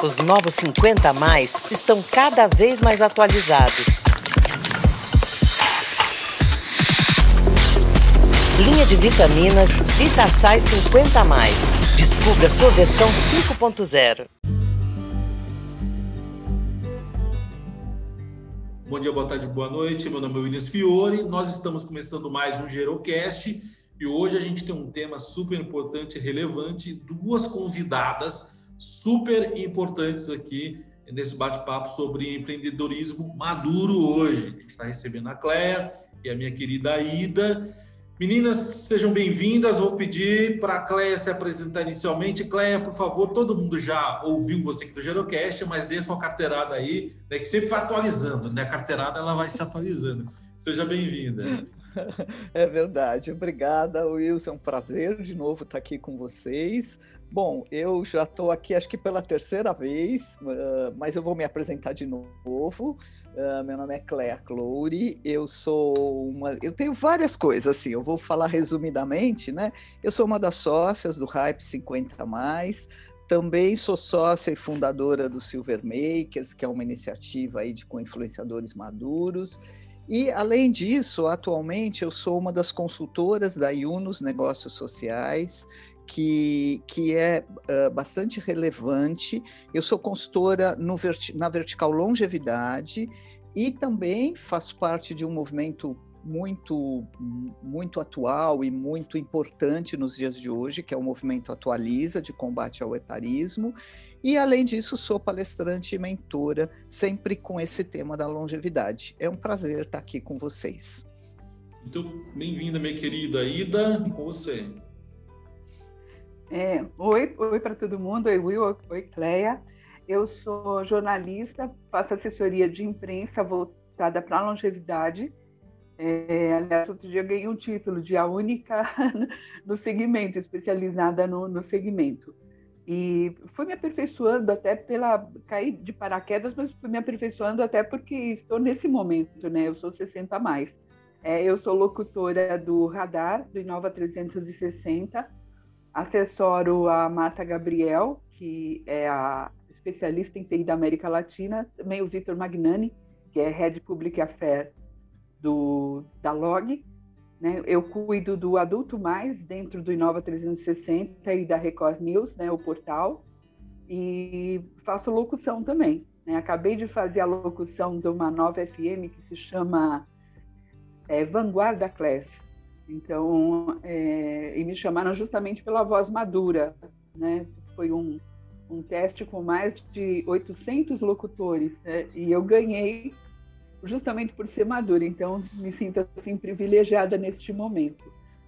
Os novos 50 a mais estão cada vez mais atualizados. Linha de vitaminas Vitasai 50 a mais. Descubra sua versão 5.0. Bom dia, boa tarde, boa noite. Meu nome é Williams Fiore. Nós estamos começando mais um Gerocast e hoje a gente tem um tema super importante e relevante, duas convidadas super importantes aqui nesse bate-papo sobre empreendedorismo maduro hoje. A gente está recebendo a Cléia e a minha querida Ida. Meninas, sejam bem-vindas. Vou pedir para a Cléia se apresentar inicialmente. Cléia, por favor, todo mundo já ouviu você aqui do Gerocast, mas dê sua carteirada aí, né, que sempre vai atualizando, né? A carteirada ela vai se atualizando. Seja bem-vinda. É verdade. Obrigada, Wilson. É um prazer de novo estar aqui com vocês. Bom, eu já estou aqui acho que pela terceira vez, uh, mas eu vou me apresentar de novo. Uh, meu nome é Cléa Clouri, eu sou uma. Eu tenho várias coisas, assim, eu vou falar resumidamente, né? Eu sou uma das sócias do Hype 50 Mais. Também sou sócia e fundadora do Silver Makers, que é uma iniciativa aí de com influenciadores maduros. E, além disso, atualmente eu sou uma das consultoras da Yunus Negócios Sociais, que, que é uh, bastante relevante. Eu sou consultora no na Vertical Longevidade e também faço parte de um movimento muito muito atual e muito importante nos dias de hoje, que é o movimento Atualiza de combate ao etarismo, e além disso sou palestrante e mentora, sempre com esse tema da longevidade. É um prazer estar aqui com vocês. Muito bem-vinda, minha querida Ida, com você. É, oi, oi para todo mundo, oi Will, oi Cleia. Eu sou jornalista, faço assessoria de imprensa voltada para a longevidade é, aliás, outro dia ganhei um título de a única no segmento, especializada no, no segmento. E fui me aperfeiçoando até pela. caí de paraquedas, mas fui me aperfeiçoando até porque estou nesse momento, né? Eu sou 60 a mais. É, eu sou locutora do Radar, do Inova 360, assessoro a Marta Gabriel, que é a especialista em TI da América Latina, também o Vitor Magnani, que é Head Public Affairs do, da Log. Né? Eu cuido do Adulto Mais dentro do Inova 360 e da Record News, né? o portal, e faço locução também. Né? Acabei de fazer a locução de uma nova FM que se chama é, Vanguarda Class. Então, é, e me chamaram justamente pela voz madura, né? Foi um, um teste com mais de 800 locutores né? e eu ganhei justamente por ser madura. Então, me sinto assim privilegiada neste momento.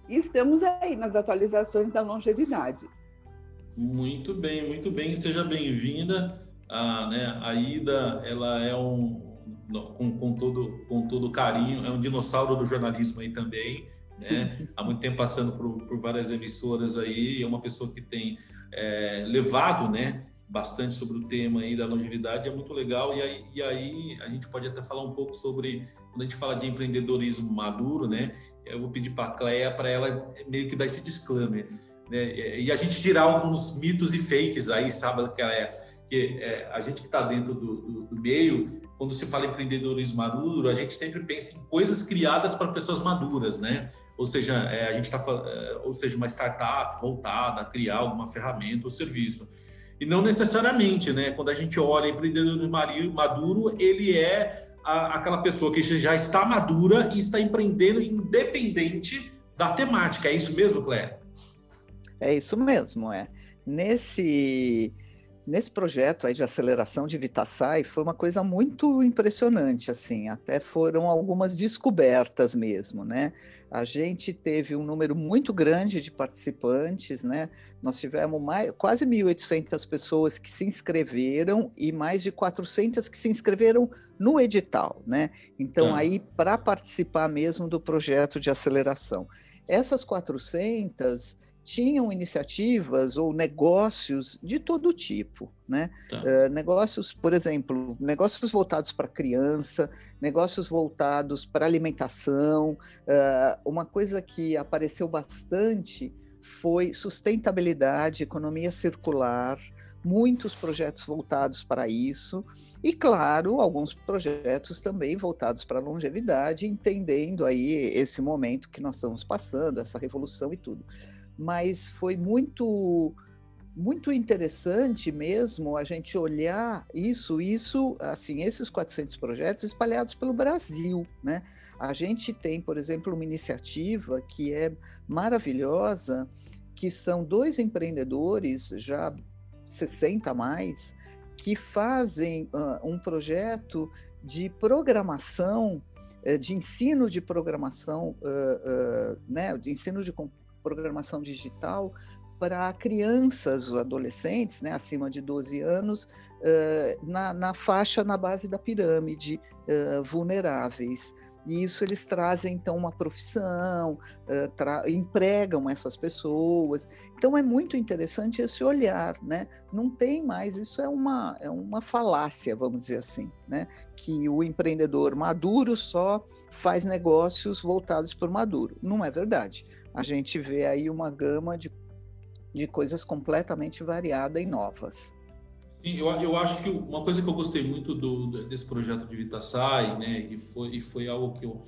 E estamos aí nas atualizações da longevidade. Muito bem, muito bem. Seja bem-vinda. A, né, a Ida, ela é um com, com, todo com todo carinho, é um dinossauro do jornalismo aí também. Né? Há muito tempo passando por, por várias emissoras aí, é uma pessoa que tem é, levado, né, bastante sobre o tema aí da longevidade, é muito legal. E aí, e aí a gente pode até falar um pouco sobre, quando a gente fala de empreendedorismo maduro, né? Eu vou pedir para a Cleia para ela meio que dar esse disclaimer. Né? E a gente tirar alguns mitos e fakes aí, sabe, Cleia? Que é, a gente que está dentro do, do, do meio, quando se fala empreendedorismo maduro, a gente sempre pensa em coisas criadas para pessoas maduras, né? Ou seja, é, a gente está, é, ou seja, uma startup voltada a criar alguma ferramenta ou serviço. E não necessariamente, né? Quando a gente olha empreendedorismo maduro, ele é a, aquela pessoa que já está madura e está empreendendo independente da temática. É isso mesmo, Cléia? É isso mesmo, é. Nesse Nesse projeto aí de aceleração de Vitassai foi uma coisa muito impressionante, assim, até foram algumas descobertas mesmo, né? A gente teve um número muito grande de participantes, né? Nós tivemos mais, quase 1.800 pessoas que se inscreveram e mais de 400 que se inscreveram no edital, né? Então, ah. aí, para participar mesmo do projeto de aceleração. Essas 400 tinham iniciativas ou negócios de todo tipo, né? Tá. Uh, negócios, por exemplo, negócios voltados para criança, negócios voltados para alimentação. Uh, uma coisa que apareceu bastante foi sustentabilidade, economia circular, muitos projetos voltados para isso, e claro, alguns projetos também voltados para a longevidade, entendendo aí esse momento que nós estamos passando, essa revolução e tudo. Mas foi muito muito interessante mesmo a gente olhar isso, isso, assim, esses 400 projetos espalhados pelo Brasil, né? A gente tem, por exemplo, uma iniciativa que é maravilhosa, que são dois empreendedores, já 60 a mais, que fazem uh, um projeto de programação, uh, de ensino de programação, uh, né, de ensino de programação digital para crianças adolescentes, né, acima de 12 anos, na, na, faixa, na base da pirâmide, vulneráveis. E isso eles trazem, então, uma profissão, empregam essas pessoas. Então, é muito interessante esse olhar, né? Não tem mais, isso é uma, é uma falácia, vamos dizer assim, né? Que o empreendedor maduro só faz negócios voltados para o maduro. Não é verdade. A gente vê aí uma gama de, de coisas completamente variada e novas. Sim, eu, eu acho que uma coisa que eu gostei muito do, desse projeto de Vitassai, né, e foi, e foi algo que, eu,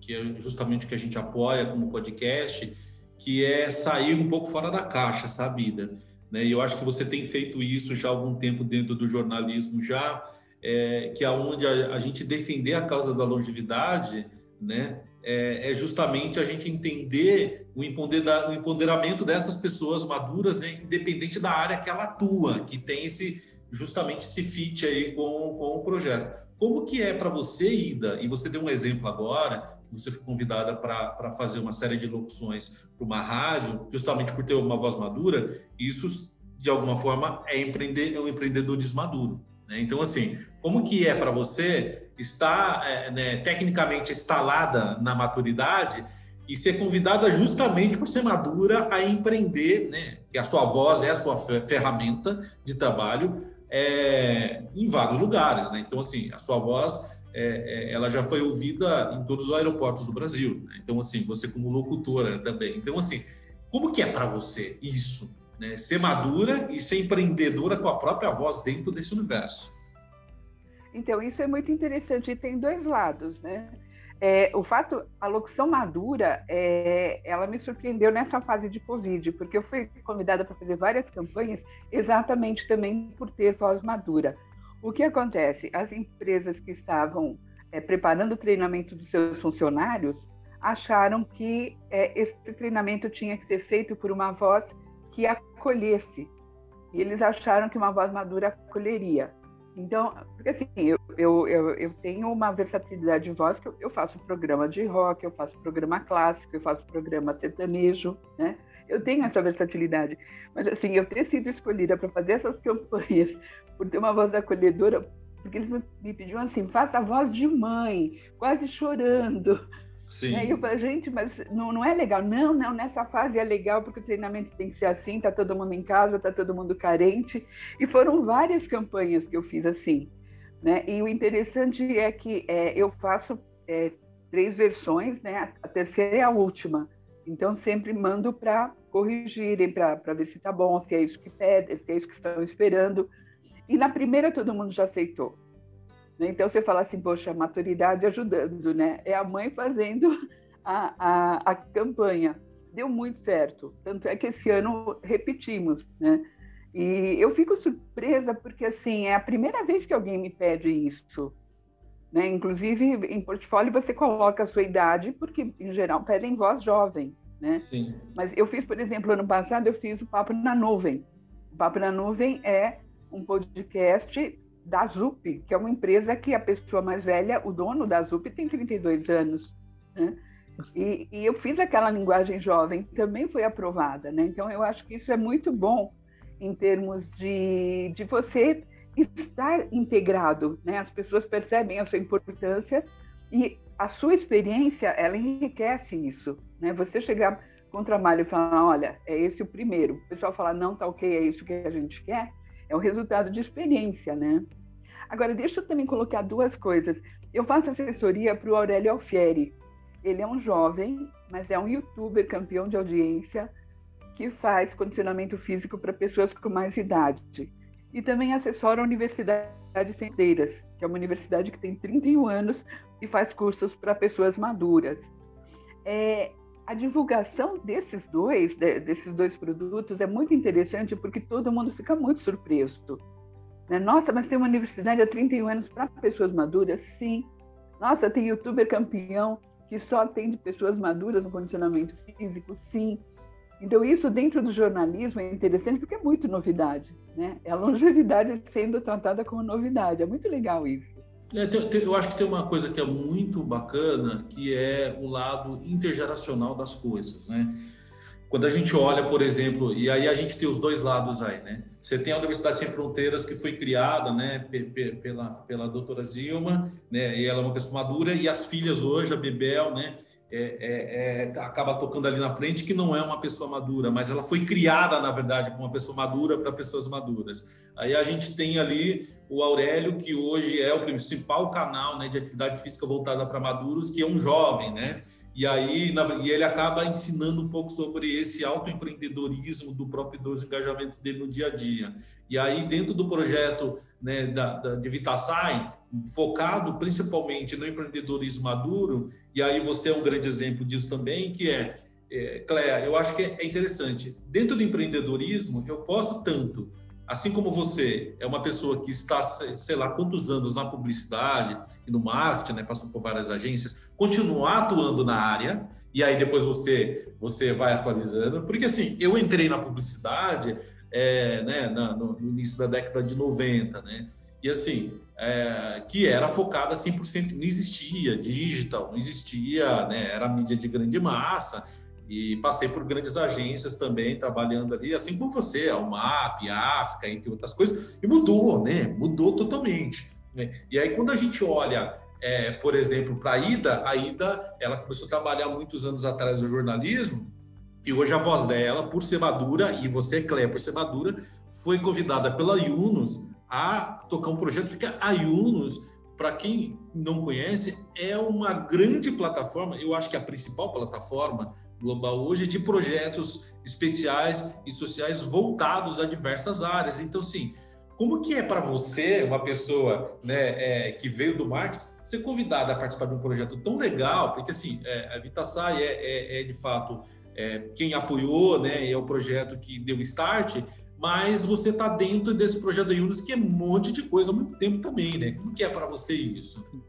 que é justamente que a gente apoia como podcast, que é sair um pouco fora da caixa, sabe, Ida? Né? E eu acho que você tem feito isso já há algum tempo dentro do jornalismo, já é, que é onde a, a gente defender a causa da longevidade, né, é, é, justamente a gente entender o, o empoderamento dessas pessoas maduras, né, independente da área que ela atua, que tem esse justamente esse fit aí com, com o projeto. Como que é para você, Ida? E você deu um exemplo agora, você foi convidada para fazer uma série de locuções para uma rádio, justamente por ter uma voz madura, isso, de alguma forma, é, empreender, é um empreendedorismo maduro. Né? Então, assim, como que é para você estar é, né, tecnicamente instalada na maturidade e ser convidada justamente por ser madura a empreender, né? Que a sua voz é a sua ferramenta de trabalho é, em vários lugares, né? Então, assim, a sua voz é, é, ela já foi ouvida em todos os aeroportos do Brasil. Né? Então, assim, você como locutora também. Então, assim, como que é para você isso? Né? Ser madura e ser empreendedora com a própria voz dentro desse universo. Então, isso é muito interessante e tem dois lados, né? É, o fato, a locução madura, é, ela me surpreendeu nessa fase de Covid, porque eu fui convidada para fazer várias campanhas exatamente também por ter voz madura. O que acontece? As empresas que estavam é, preparando o treinamento dos seus funcionários acharam que é, esse treinamento tinha que ser feito por uma voz que acolhesse. E eles acharam que uma voz madura acolheria. Então, porque assim, eu, eu, eu, eu, tenho uma versatilidade de voz que eu, eu, faço programa de rock, eu faço programa clássico, eu faço programa sertanejo, né? Eu tenho essa versatilidade. Mas assim, eu ter sido escolhida para fazer essas campanhas por ter uma voz acolhedora, porque eles me pediam assim, faça a voz de mãe, quase chorando. Sim. Né? E eu gente, mas não, não é legal. Não, não, nessa fase é legal porque o treinamento tem que ser assim, tá todo mundo em casa, tá todo mundo carente. E foram várias campanhas que eu fiz assim. Né? E o interessante é que é, eu faço é, três versões, né? A terceira é a última. Então sempre mando para corrigirem, para ver se tá bom, se é isso que pedem, se é isso que estão esperando. E na primeira todo mundo já aceitou. Né? Então você fala assim, poxa, maturidade ajudando, né? É a mãe fazendo a, a, a campanha. Deu muito certo. Tanto é que esse ano repetimos, né? E eu fico surpresa porque assim é a primeira vez que alguém me pede isso. Né? Inclusive em portfólio você coloca a sua idade porque em geral pedem voz jovem, né? Sim. Mas eu fiz, por exemplo, ano passado eu fiz o Papo na Nuvem. O Papo na Nuvem é um podcast da ZUP, que é uma empresa que a pessoa mais velha, o dono da ZUP, tem 32 anos. Né? E, e, eu fiz aquela linguagem jovem, também foi aprovada. Né? Então, eu acho que isso é muito bom em termos de, de você estar integrado. Né? As pessoas percebem a sua importância e a sua experiência, ela enriquece isso. Né? Você chegar com o trabalho e falar, olha, é esse o primeiro. O pessoal fala, não, tá ok, é isso que a gente quer é o resultado de experiência, né? Agora, deixa eu também colocar duas coisas. Eu faço assessoria para o Aurélio Alfieri. Ele é um jovem, mas é um youtuber campeão de audiência que faz condicionamento físico para pessoas com mais idade. e também assessoro a Universidade Centeiras, que é uma universidade que tem 31 anos e faz cursos para pessoas maduras. É, a divulgação desses dois, de, desses dois produtos é muito interessante porque todo mundo fica muito surpreso. Né? Nossa, mas tem uma universidade há 31 anos para pessoas maduras? Sim. Nossa, tem youtuber campeão que só atende pessoas maduras no condicionamento físico? Sim. Então, isso dentro do jornalismo é interessante porque é muito novidade. Né? É a longevidade sendo tratada como novidade. É muito legal isso. É, eu acho que tem uma coisa que é muito bacana, que é o lado intergeracional das coisas, né? Quando a gente olha, por exemplo, e aí a gente tem os dois lados aí, né? Você tem a Universidade Sem Fronteiras, que foi criada, né, pela, pela doutora Zilma, né, e ela é uma pessoa madura, e as filhas hoje, a Bebel, né, é, é, é, acaba tocando ali na frente, que não é uma pessoa madura, mas ela foi criada, na verdade, como uma pessoa madura para pessoas maduras. Aí a gente tem ali o Aurélio, que hoje é o principal canal né, de atividade física voltada para maduros, que é um jovem, né? E aí na, e ele acaba ensinando um pouco sobre esse autoempreendedorismo do próprio idoso, engajamento dele no dia a dia. E aí, dentro do projeto né, da, da, de Vitassai, focado principalmente no empreendedorismo maduro, e aí você é um grande exemplo disso também, que é, é Cléa, eu acho que é interessante. Dentro do empreendedorismo, eu posso tanto, assim como você é uma pessoa que está, sei lá, quantos anos na publicidade e no marketing, né, passou por várias agências, continuar atuando na área, e aí depois você, você vai atualizando, porque assim, eu entrei na publicidade é, né, na, no, início da década de 90, né, e assim, é, que era focada 100%, não existia digital, não existia, né, era mídia de grande massa, e passei por grandes agências também, trabalhando ali, assim como você, a UMAP, a África, entre outras coisas, e mudou, né, mudou totalmente. Né? E aí, quando a gente olha, é, por exemplo, para a Ida, a Ida, ela começou a trabalhar muitos anos atrás no jornalismo, e hoje a voz dela, por ser madura, e você, Cléia, por ser madura, foi convidada pela Yunus a tocar um projeto, porque a Yunus, para quem não conhece, é uma grande plataforma, eu acho que é a principal plataforma global hoje de projetos especiais e sociais voltados a diversas áreas. Então, sim, como que é para você, uma pessoa né, é, que veio do marketing, ser convidada a participar de um projeto tão legal? Porque, assim, é, a Vitassai é, é, é de fato é, quem apoiou, né, é o projeto que deu start, mas você está dentro desse projeto da Yunus, que é um monte de coisa há muito tempo também, né? Como que é para você isso?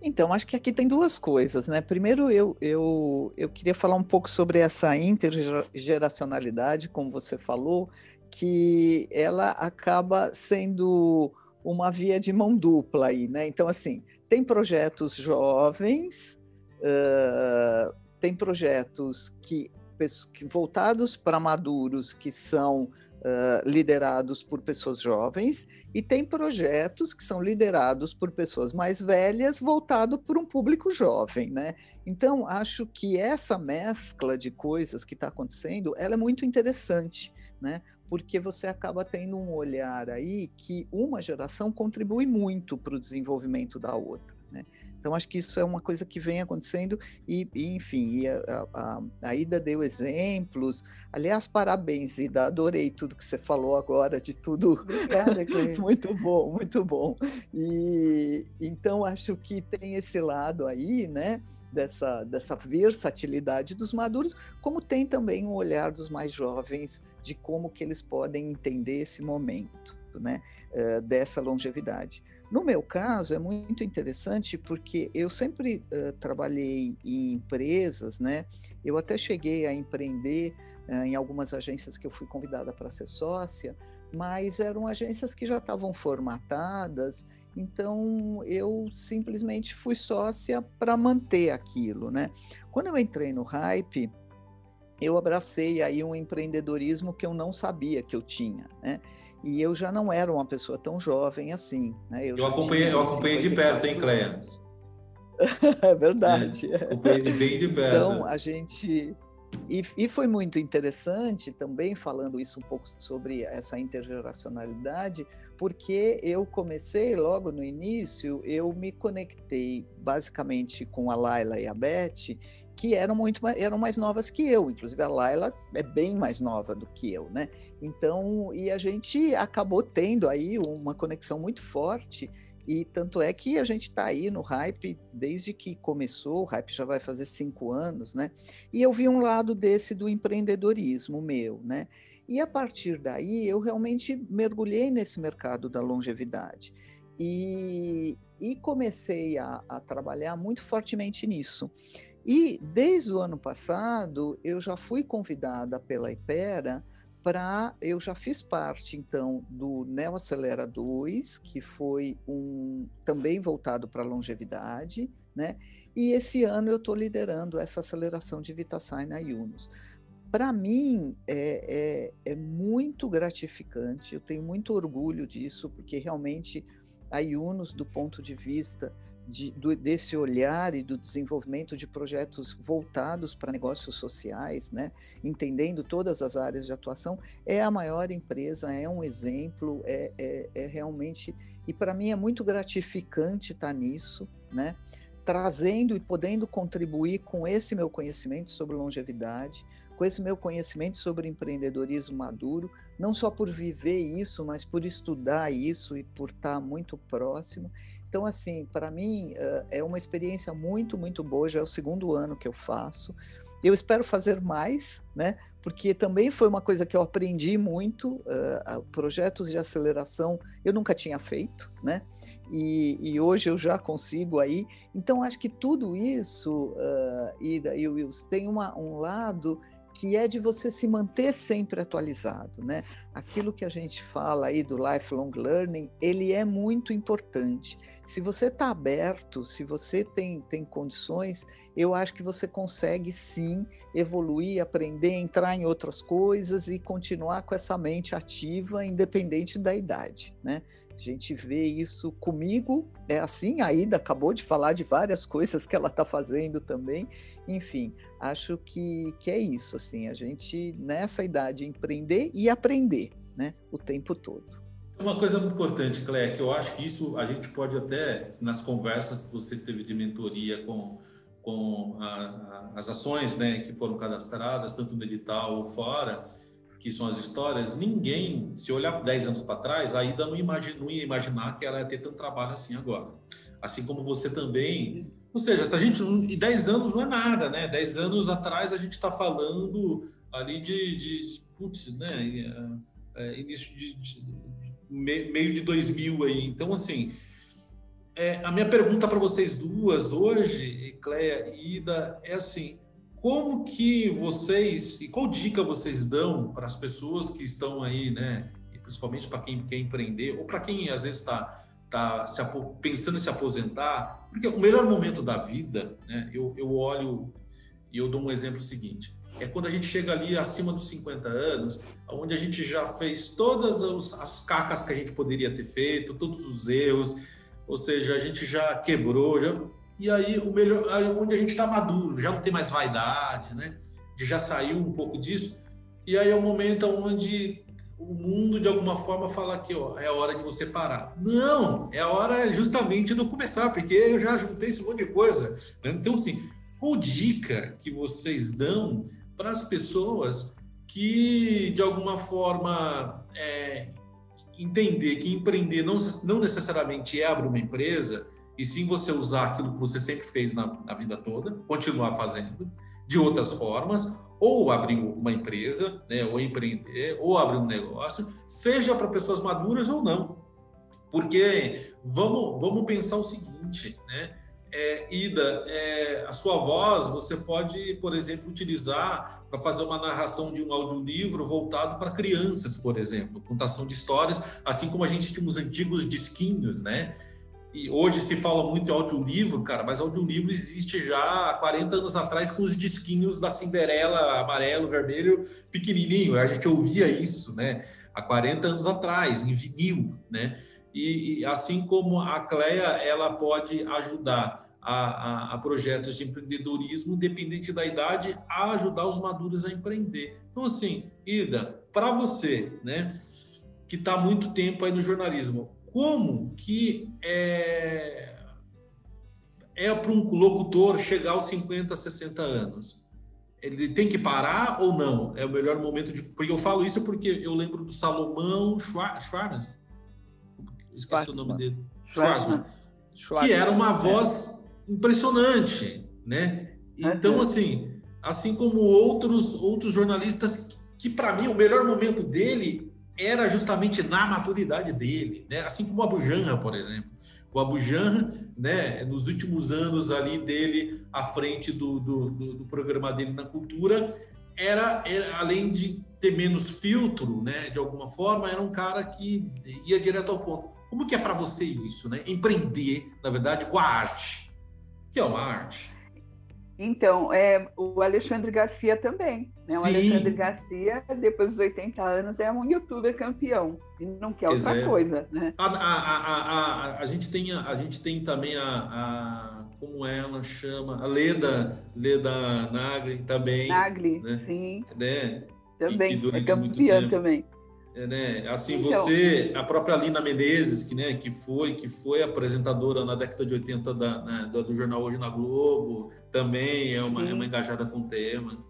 Então, acho que aqui tem duas coisas, né? Primeiro, eu, eu, eu queria falar um pouco sobre essa intergeracionalidade, como você falou, que ela acaba sendo uma via de mão dupla aí, né? Então, assim, tem projetos jovens, uh, tem projetos que voltados para maduros que são uh, liderados por pessoas jovens e tem projetos que são liderados por pessoas mais velhas voltado para um público jovem, né? Então acho que essa mescla de coisas que está acontecendo, ela é muito interessante, né? Porque você acaba tendo um olhar aí que uma geração contribui muito para o desenvolvimento da outra, né? Então, acho que isso é uma coisa que vem acontecendo e, e enfim, e a, a, a, Ida deu exemplos. Aliás, parabéns, Ida, adorei tudo que você falou agora, de tudo. Obrigada, muito bom, muito bom. E então, acho que tem esse lado aí, né, dessa, dessa versatilidade dos maduros, como tem também o um olhar dos mais jovens de como que eles podem entender esse momento, né, uh, dessa longevidade. No meu caso, é muito interessante porque eu sempre uh, trabalhei em empresas, né? Eu até cheguei a empreender uh, em algumas agências que eu fui convidada para ser sócia, mas eram agências que já estavam formatadas, então eu simplesmente fui sócia para manter aquilo, né? Quando eu entrei no Hype, eu abracei aí um empreendedorismo que eu não sabia que eu tinha, né? E eu já não era uma pessoa tão jovem assim. Né? Eu, eu acompanhei, eu acompanhei de perto, hein, Cleia? é verdade. É, acompanhei bem de perto. Então, a gente. E, e, foi muito interessante também, falando isso um pouco sobre essa intergeracionalidade, porque eu comecei logo no início, eu me conectei basicamente com a Laila e a Beth, que eram muito eram mais novas que eu, inclusive a Laila é bem mais nova do que eu, né? Então, e a gente acabou tendo aí uma conexão muito forte e tanto é que a gente está aí no hype desde que começou, o hype já vai fazer cinco anos, né? E eu vi um lado desse do empreendedorismo meu, né? E a partir daí eu realmente mergulhei nesse mercado da longevidade. E, e comecei a, a trabalhar muito fortemente nisso. E desde o ano passado eu já fui convidada pela Ipera para eu já fiz parte então do Neo Acelera 2, que foi um também voltado para longevidade, né? E esse ano eu estou liderando essa aceleração de VitaSign na Yunus. Para mim é, é, é, muito gratificante, eu tenho muito orgulho disso, porque realmente a Yunus, do ponto de vista de, do, desse olhar e do desenvolvimento de projetos voltados para negócios sociais, né? entendendo todas as áreas de atuação, é a maior empresa, é um exemplo, é, é, é realmente. E para mim é muito gratificante estar nisso, né? trazendo e podendo contribuir com esse meu conhecimento sobre longevidade, com esse meu conhecimento sobre empreendedorismo maduro, não só por viver isso, mas por estudar isso e por estar muito próximo. Então, assim, para mim é uma experiência muito, muito boa. Já é o segundo ano que eu faço. Eu espero fazer mais, né? Porque também foi uma coisa que eu aprendi muito. Uh, projetos de aceleração eu nunca tinha feito, né? E, e, hoje eu já consigo aí. Então, acho que tudo isso, uh, Ida e tem uma, um lado que é de você se manter sempre atualizado, né? Aquilo que a gente fala aí do lifelong learning, ele é muito importante. Se você está aberto, se você tem, tem condições, eu acho que você consegue sim evoluir, aprender, entrar em outras coisas e continuar com essa mente ativa, independente da idade, né? A gente vê isso comigo, é assim, a Ida acabou de falar de várias coisas que ela está fazendo também. Enfim, acho que, que é isso, assim, a gente nessa idade empreender e aprender, né, o tempo todo. Uma coisa muito importante, Cléia, que eu acho que isso a gente pode até, nas conversas que você teve de mentoria com, com a, a, as ações né, que foram cadastradas, tanto no edital ou fora, que são as histórias, ninguém, se olhar 10 anos para trás, ainda não, imagina, não ia imaginar que ela ia ter tanto trabalho assim agora. Assim como você também. Ou seja, se a gente. 10 anos não é nada, né? 10 anos atrás a gente está falando ali de, de, putz, né? É, é, início de, de, de, meio de 2000 aí. Então, assim, é, a minha pergunta para vocês duas hoje, Cleia e Ida, é assim: como que vocês, e qual dica vocês dão para as pessoas que estão aí, né, e principalmente para quem quer empreender, ou para quem às vezes está tá se, pensando em se aposentar, porque o melhor momento da vida, né, eu, eu olho e eu dou um exemplo seguinte, é quando a gente chega ali acima dos 50 anos, onde a gente já fez todas as cacas que a gente poderia ter feito, todos os erros, ou seja, a gente já quebrou, já e aí, o melhor, onde a gente está maduro, já não tem mais vaidade, né? Já saiu um pouco disso. E aí é o momento onde o mundo, de alguma forma, fala que ó, é hora de você parar. Não, é a hora justamente eu começar, porque eu já juntei esse monte de coisa. Né? Então, assim, qual dica que vocês dão para as pessoas que, de alguma forma, é, entender que empreender não, não necessariamente é abrir uma empresa, e sim você usar aquilo que você sempre fez na, na vida toda, continuar fazendo de outras formas, ou abrir uma empresa, né, ou empreender, ou abrir um negócio, seja para pessoas maduras ou não. Porque vamos, vamos pensar o seguinte, né? É, Ida, é, a sua voz você pode, por exemplo, utilizar para fazer uma narração de um audiolivro voltado para crianças, por exemplo, contação de histórias, assim como a gente tinha os antigos disquinhos, né? E hoje se fala muito em audiolivro, cara, mas audiolivro existe já há 40 anos atrás com os disquinhos da Cinderela amarelo, vermelho, pequenininho. A gente ouvia isso, né? Há 40 anos atrás, em vinil, né? E, e assim como a Cleia, ela pode ajudar a, a, a, projetos de empreendedorismo, independente da idade, a ajudar os maduros a empreender. Então, assim, Ida, para você, né, que está muito tempo aí no jornalismo, como que é, é para um locutor chegar aos 50, 60 anos? Ele tem que parar ou não? É o melhor momento de. Porque eu falo isso porque eu lembro do Salomão Schwartz. Esqueci o nome dele. Schwarzman. Que era uma voz impressionante, né? Então, assim, assim como outros outros jornalistas que para mim o melhor momento dele era justamente na maturidade dele, né? Assim como o Abu Janra, por exemplo. O Abu Janra, né, nos últimos anos ali dele à frente do, do, do, do programa dele na cultura, era, era, além de ter menos filtro, né, de alguma forma, era um cara que ia direto ao ponto. Como que é para você isso, né? Empreender, na verdade, com a arte, que é uma arte. Então, é, o Alexandre Garcia também. Né? O Sim. Alexandre Garcia, depois dos 80 anos, é um youtuber campeão. E não quer outra coisa. Né? A, a, a, a, a, gente tem, a, gente tem também a. Como ela chama? A Leda, Leda Nagli também. Nagli, né? sim. Né? Também, é campeã também. É, né? Assim, então, você, a própria Lina Menezes, que, né, que, foi, que foi apresentadora na década de 80 da, né, do, do, jornal Hoje na Globo, também é uma, é uma engajada com o tema.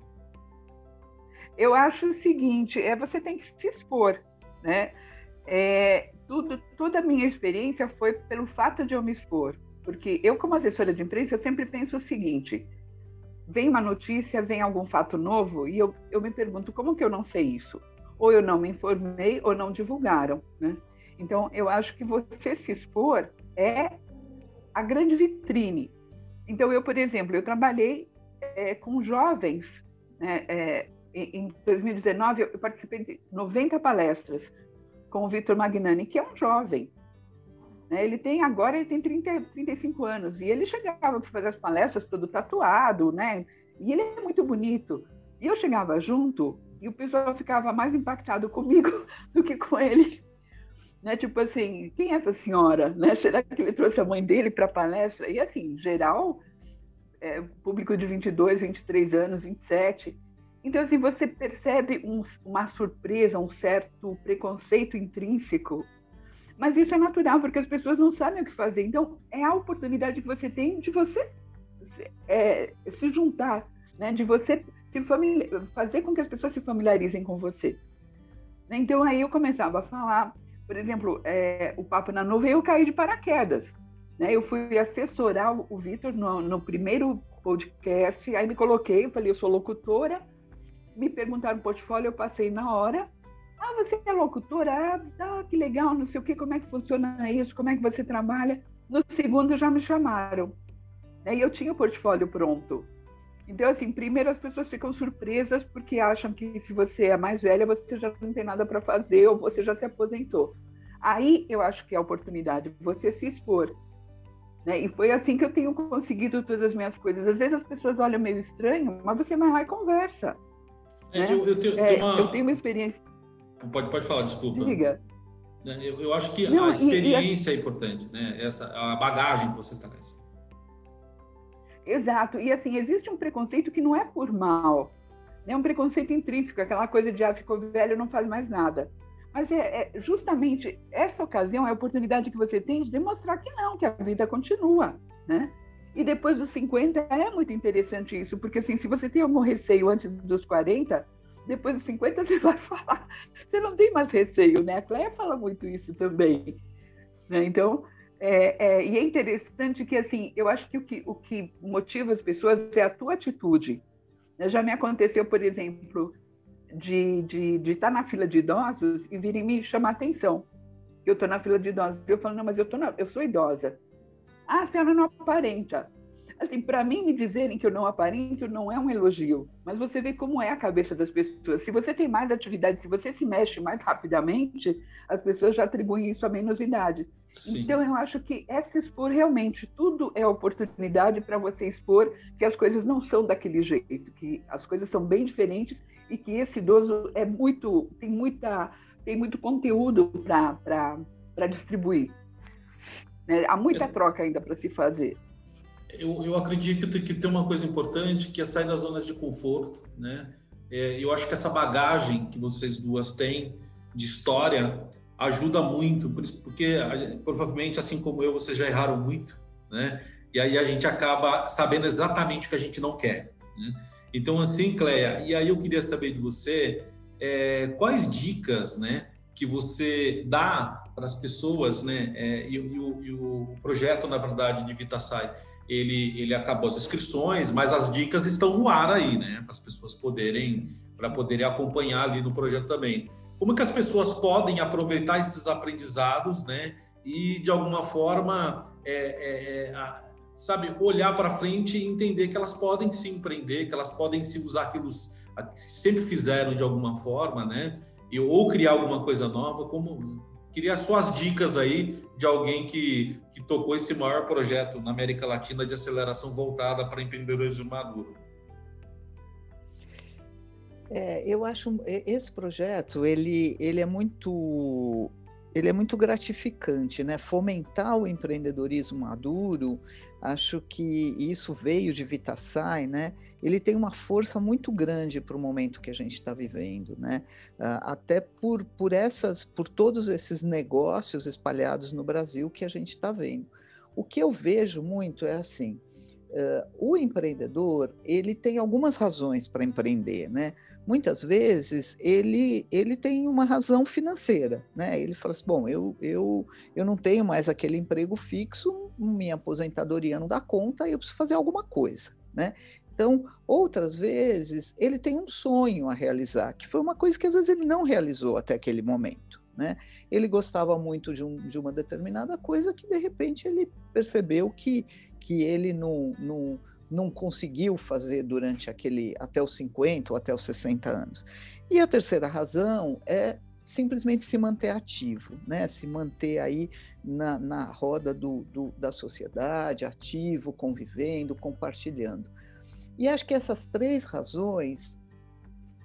Eu acho o seguinte, é, você tem que se expor, né? É, tudo, toda a minha experiência foi pelo fato de eu me expor. Porque eu, como assessora de imprensa, eu sempre penso o seguinte, vem uma notícia, vem algum fato novo, e eu, eu me pergunto, como que eu não sei isso? Ou eu não me informei ou não divulgaram, né? Então, eu acho que você se expor é a grande vitrine. Então, eu, por exemplo, eu trabalhei é, com jovens, né, é, em 2019 eu participei de 90 palestras com o Vitor Magnani, que é um jovem. Né? Ele tem agora ele tem 30, 35 anos e ele chegava para fazer as palestras todo tatuado, né? E ele é muito bonito. E eu chegava junto e o pessoal ficava mais impactado comigo do que com ele. Né? Tipo assim, quem é essa senhora? Né? Será que ele trouxe a mãe dele para a palestra? E assim, geral, é, público de 22, 23 anos, 27. Então, assim, você percebe um, uma surpresa, um certo preconceito intrínseco, mas isso é natural, porque as pessoas não sabem o que fazer. Então, é a oportunidade que você tem de você é, se juntar, né? de você se fazer com que as pessoas se familiarizem com você. Então aí eu começava a falar, por exemplo, é, o Papo na Nuvem, eu caí de paraquedas. Né? Eu fui assessorar o Vitor no, no, primeiro podcast, aí me coloquei, falei, eu sou locutora, me perguntaram o portfólio, eu passei na hora. Ah, você é locutora? Ah, ah, que legal, não sei o que, como é que funciona isso, como é que você trabalha? No segundo já me chamaram. Aí eu tinha o portfólio pronto. Então, assim, primeiro as pessoas ficam surpresas porque acham que se você é mais velha, você já não tem nada para fazer ou você já se aposentou. Aí eu acho que é a oportunidade, você se expor. Né? E foi assim que eu tenho conseguido todas as minhas coisas. Às vezes as pessoas olham meio estranho, mas você vai lá e conversa. É, né? eu, eu, tenho, é, uma... eu, tenho, uma... experiência. Pode, pode falar, desculpa. Diga. Né, eu, eu acho que não, a experiência e, e... é importante, né? Essa, a bagagem que você traz. Exato. E assim, existe um preconceito que não é por mal. É um preconceito intrínseco, aquela coisa de ah, ficou velho, não faz mais nada. Mas é, é, justamente essa ocasião, é a oportunidade que você tem de demonstrar que não, que a vida continua, né? E depois dos 50 é muito interessante isso, porque assim, se você tem algum receio antes dos 40, depois dos 50 você vai falar, você não tem mais receio, né? A Cléia fala muito isso também. Né? Então, é, é, e é interessante que, assim, eu acho que o, que o que motiva as pessoas é a tua atitude. Já me aconteceu, por exemplo, de, de, de estar na fila de idosos e virem me chamar atenção. Eu estou na fila de idosos. Eu falo, não, mas eu, tô na, eu sou idosa. Ah, a senhora não aparenta. Assim, para mim, me dizerem que eu não aparento não é um elogio, mas você vê como é a cabeça das pessoas. Se você tem mais atividade, se você se mexe mais rapidamente, as pessoas já atribuem isso à menos idade. Sim. Então, eu acho que é se expor realmente. Tudo é oportunidade para você expor que as coisas não são daquele jeito, que as coisas são bem diferentes e que esse idoso é muito, tem, muita, tem muito conteúdo para distribuir. Né? Há muita é. troca ainda para se fazer eu, eu acredito que tem uma coisa importante que é sair das zonas de conforto, né? É, eu acho que essa bagagem que vocês duas têm de história ajuda muito, porque provavelmente, assim como eu, vocês já erraram muito, né? e aí a gente acaba sabendo exatamente o que a gente não quer. Né? Então, assim, Cleia, e aí eu queria saber de você é, quais dicas, né, que você dá para as pessoas, né, é, e, e, o, e, o, projeto, na verdade, de VitaSai, ele, ele acabou as inscrições, mas as dicas estão no ar aí, né, para as pessoas poderem, para poderem acompanhar ali no projeto também. Como que as pessoas podem aproveitar esses aprendizados, né, e de alguma forma, é, é, é sabe, olhar para frente e entender que elas podem se empreender, que elas podem se usar aquilo que sempre fizeram de alguma forma, né? E, ou criar alguma coisa nova, como queria suas dicas aí de alguém que, que tocou esse maior projeto na América Latina de aceleração voltada para empreendedorismo maduro. É, eu acho esse projeto ele, ele é muito ele é muito gratificante, né? Fomentar o empreendedorismo maduro, acho que isso veio de Vitassai, né? Ele tem uma força muito grande para o momento que a gente está vivendo, né? Ah, até por, por essas, por todos esses negócios espalhados no Brasil que a gente está vendo. O que eu vejo muito é assim: uh, o empreendedor ele tem algumas razões para empreender, né? muitas vezes ele, ele tem uma razão financeira, né? Ele fala assim, bom, eu, eu, eu não tenho mais aquele emprego fixo, minha aposentadoria não dá conta, eu preciso fazer alguma coisa, né? Então, outras vezes, ele tem um sonho a realizar, que foi uma coisa que às vezes ele não realizou até aquele momento. Né? Ele gostava muito de, um, de uma determinada coisa que, de repente, ele percebeu que, que ele não, não, não conseguiu fazer durante aquele até os 50 ou até os 60 anos. E a terceira razão é simplesmente se manter ativo, né? se manter aí na, na roda do, do, da sociedade, ativo, convivendo, compartilhando. E acho que essas três razões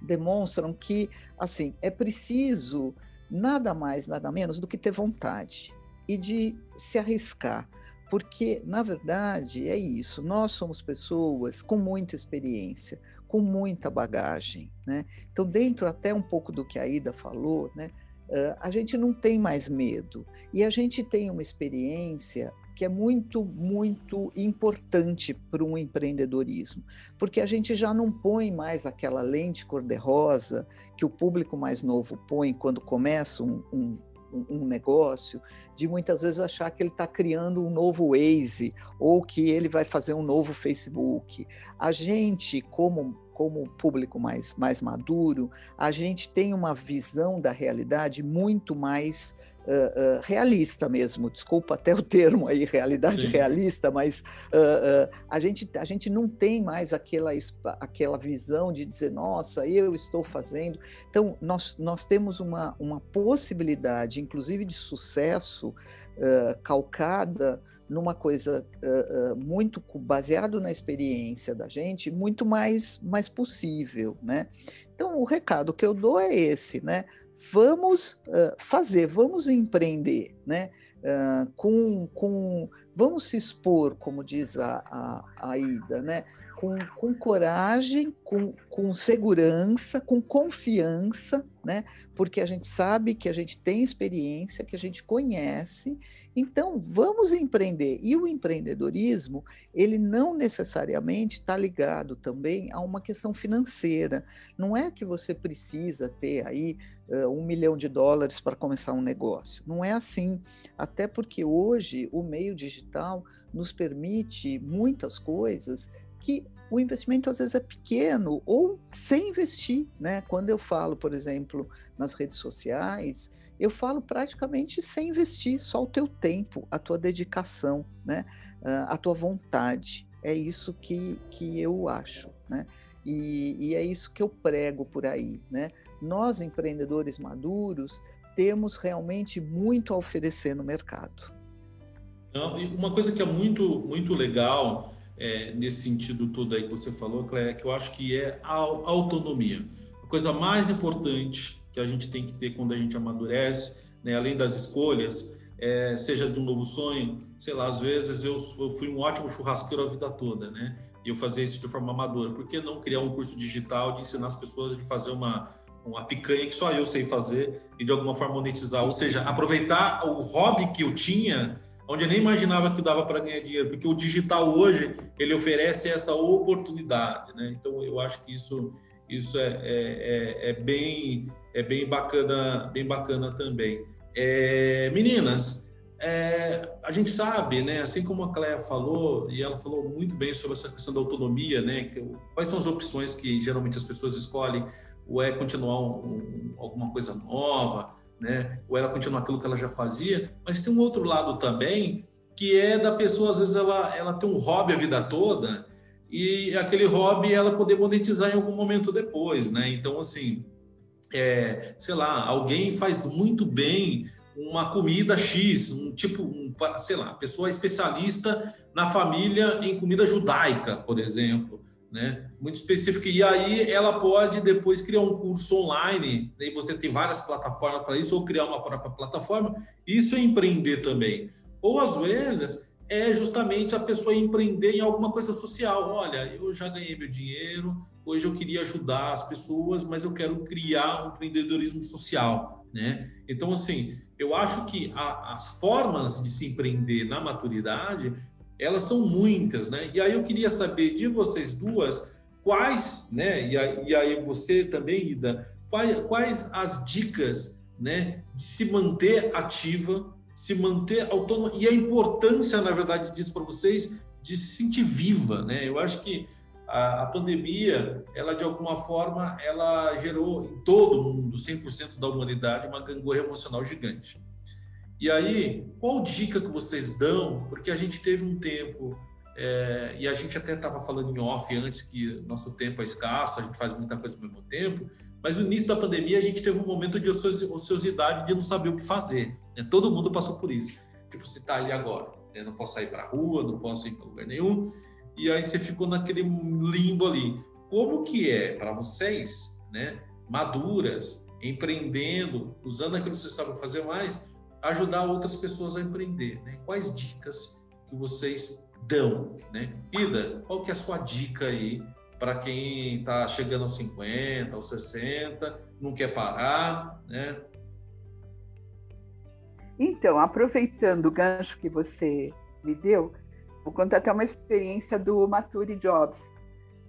demonstram que assim é preciso nada mais, nada menos do que ter vontade e de se arriscar porque, na verdade, é isso. Nós somos pessoas com muita experiência, com muita bagagem. Né? Então, dentro até um pouco do que a Ida falou, né, a gente não tem mais medo. E a gente tem uma experiência que é muito, muito importante para um empreendedorismo, porque a gente já não põe mais aquela lente cor-de-rosa que o público mais novo põe quando começa um, um, um negócio, de muitas vezes achar que ele está criando um novo Waze ou que ele vai fazer um novo Facebook. A gente, como como público mais, mais maduro, a gente tem uma visão da realidade muito mais Uh, uh, realista mesmo, desculpa até o termo aí, realidade Sim. realista, mas uh, a, gente, a gente não tem mais aquela, aquela visão de dizer, nossa, eu estou fazendo. Então, nós, nós temos uma, uma possibilidade, inclusive de sucesso, calcada numa coisa muito baseado na experiência da gente, muito mais, mais possível, né? Então, o recado que eu dou é esse, né? vamos uh, fazer, vamos empreender, né? Uh, com, com, vamos se expor, como diz a, a, a Ida, né? Com, com coragem, com, com segurança, com confiança, né? Porque a gente sabe que a gente tem experiência, que a gente conhece. Então, vamos empreender. E o empreendedorismo, ele não necessariamente está ligado também a uma questão financeira. Não é que você precisa ter aí uh, um milhão de dólares para começar um negócio. Não é assim. Até porque hoje o meio digital nos permite muitas coisas que o investimento às vezes é pequeno ou sem investir, né? Quando eu falo, por exemplo, nas redes sociais, eu falo praticamente sem investir, só o teu tempo, a tua dedicação, né? Ah, a tua vontade. É isso que, que eu acho, né? E, e é isso que eu prego por aí, né? Nós, empreendedores maduros, temos realmente muito a oferecer no mercado. Uma coisa que é muito, muito legal é, nesse sentido todo aí que você falou, Cléia, que eu acho que é a autonomia. A coisa mais importante que a gente tem que ter quando a gente amadurece, né, além das escolhas, é, seja de um novo sonho, sei lá, às vezes eu, eu fui um ótimo churrasqueiro a vida toda, né? E eu fazia isso de forma amadora. Por que não criar um curso digital de ensinar as pessoas a fazer uma, uma picanha que só eu sei fazer e de alguma forma monetizar? Ou seja, aproveitar o hobby que eu tinha onde eu nem imaginava que dava para ganhar dinheiro, porque o digital hoje ele oferece essa oportunidade, né? Então eu acho que isso isso é, é, é, é bem é bem bacana bem bacana também. É, meninas, é, a gente sabe, né, assim como a Cléa falou, e ela falou muito bem sobre essa questão da autonomia, né, que, quais são as opções que geralmente as pessoas escolhem, ou é continuar um, um, alguma coisa nova, né, ou ela continuar aquilo que ela já fazia, mas tem um outro lado também, que é da pessoa, às vezes, ela, ela tem um hobby a vida toda, e aquele hobby ela poder monetizar em algum momento depois, né, então, assim, é, sei lá, alguém faz muito bem uma comida X, um tipo, um, sei lá, pessoa especialista na família em comida judaica, por exemplo, né? Muito específica. E aí ela pode depois criar um curso online, e você tem várias plataformas para isso, ou criar uma própria plataforma. Isso é empreender também. Ou às vezes é justamente a pessoa empreender em alguma coisa social. Olha, eu já ganhei meu dinheiro, hoje eu queria ajudar as pessoas, mas eu quero criar um empreendedorismo social, né? Então, assim, eu acho que a, as formas de se empreender na maturidade, elas são muitas, né? E aí eu queria saber de vocês duas quais, né? E aí, você também, Ida, quais, quais as dicas, né? De se manter ativa, se manter autônoma e a importância, na verdade, disso para vocês de se sentir viva, né? Eu acho que a, a, pandemia, ela de alguma forma, ela gerou em todo mundo, 100% da humanidade, uma gangorra emocional gigante. E aí, qual dica que vocês dão? Porque a gente teve um tempo, é, e a gente até estava falando em off antes que nosso tempo é escasso, a gente faz muita coisa ao mesmo tempo, mas no início da pandemia a gente teve um momento de ociosidade de não saber o que fazer. Né? Todo mundo passou por isso. Tipo, você está aí agora, né? não posso sair para a rua, não posso ir para lugar nenhum e aí você ficou naquele limbo ali. Como que é para vocês, né, maduras, empreendendo, usando aquilo que vocês sabem fazer mais, ajudar outras pessoas a empreender, né? Quais dicas que vocês dão, né? Ida, qual que é a sua dica aí para quem está chegando aos 50, aos 60, não quer parar, né? Então, aproveitando o gancho que você me deu, Vou contar até uma experiência do Mature Jobs.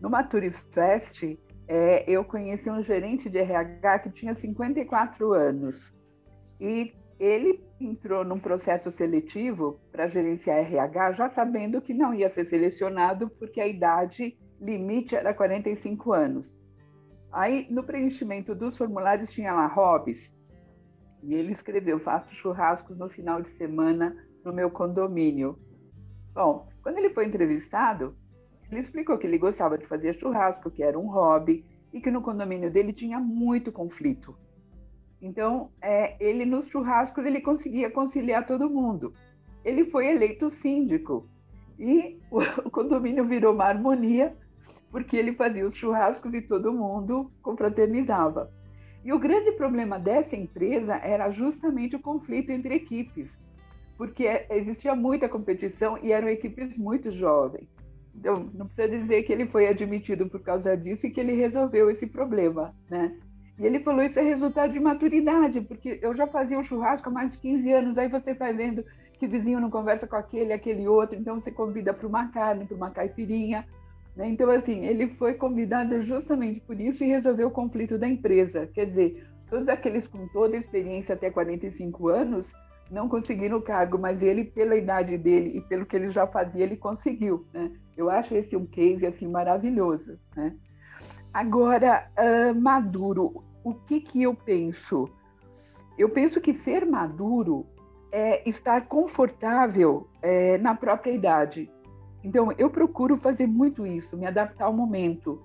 No Mature Fest, é, eu conheci um gerente de RH que tinha 54 anos. E ele entrou num processo seletivo para gerenciar RH, já sabendo que não ia ser selecionado, porque a idade limite era 45 anos. Aí, no preenchimento dos formulários, tinha lá hobbies. E ele escreveu: faço churrascos no final de semana no meu condomínio. Bom, quando ele foi entrevistado, ele explicou que ele gostava de fazer churrasco, que era um hobby, e que no condomínio dele tinha muito conflito. Então, é, ele nos churrascos ele conseguia conciliar todo mundo. Ele foi eleito síndico e o, condomínio virou uma harmonia porque ele fazia os churrascos e todo mundo confraternizava. E o grande problema dessa empresa era justamente o conflito entre equipes porque existia muita competição e eram equipes muito jovens. Então, não precisa dizer que ele foi admitido por causa disso e que ele resolveu esse problema, né? E ele falou isso é resultado de maturidade, porque eu já fazia um churrasco há mais de 15 anos, aí você vai vendo que vizinho não conversa com aquele, aquele outro, então você convida para uma carne, para uma caipirinha, né? Então, assim, ele foi convidado justamente por isso e resolveu o conflito da empresa. Quer dizer, todos aqueles com toda a experiência até 45 anos não conseguiram o cargo, mas ele, pela idade dele e pelo que ele já fazia, ele conseguiu. Né? Eu acho esse um case assim maravilhoso. Né? Agora, uh, maduro, o que, que eu penso? Eu penso que ser maduro é estar confortável é, na própria idade. Então, eu procuro fazer muito isso, me adaptar ao momento.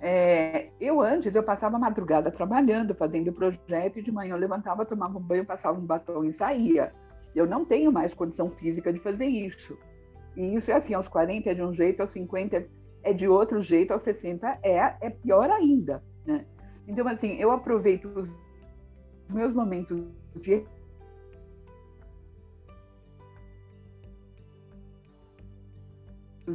É, eu antes, eu passava a madrugada trabalhando, fazendo projeto, e de manhã eu levantava, tomava um banho, passava um batom e saía. Eu não tenho mais condição física de fazer isso. E isso é assim, aos 40 é de um jeito, aos 50 é de outro jeito, aos 60 é, é pior ainda, né? Então, assim, eu aproveito os meus momentos de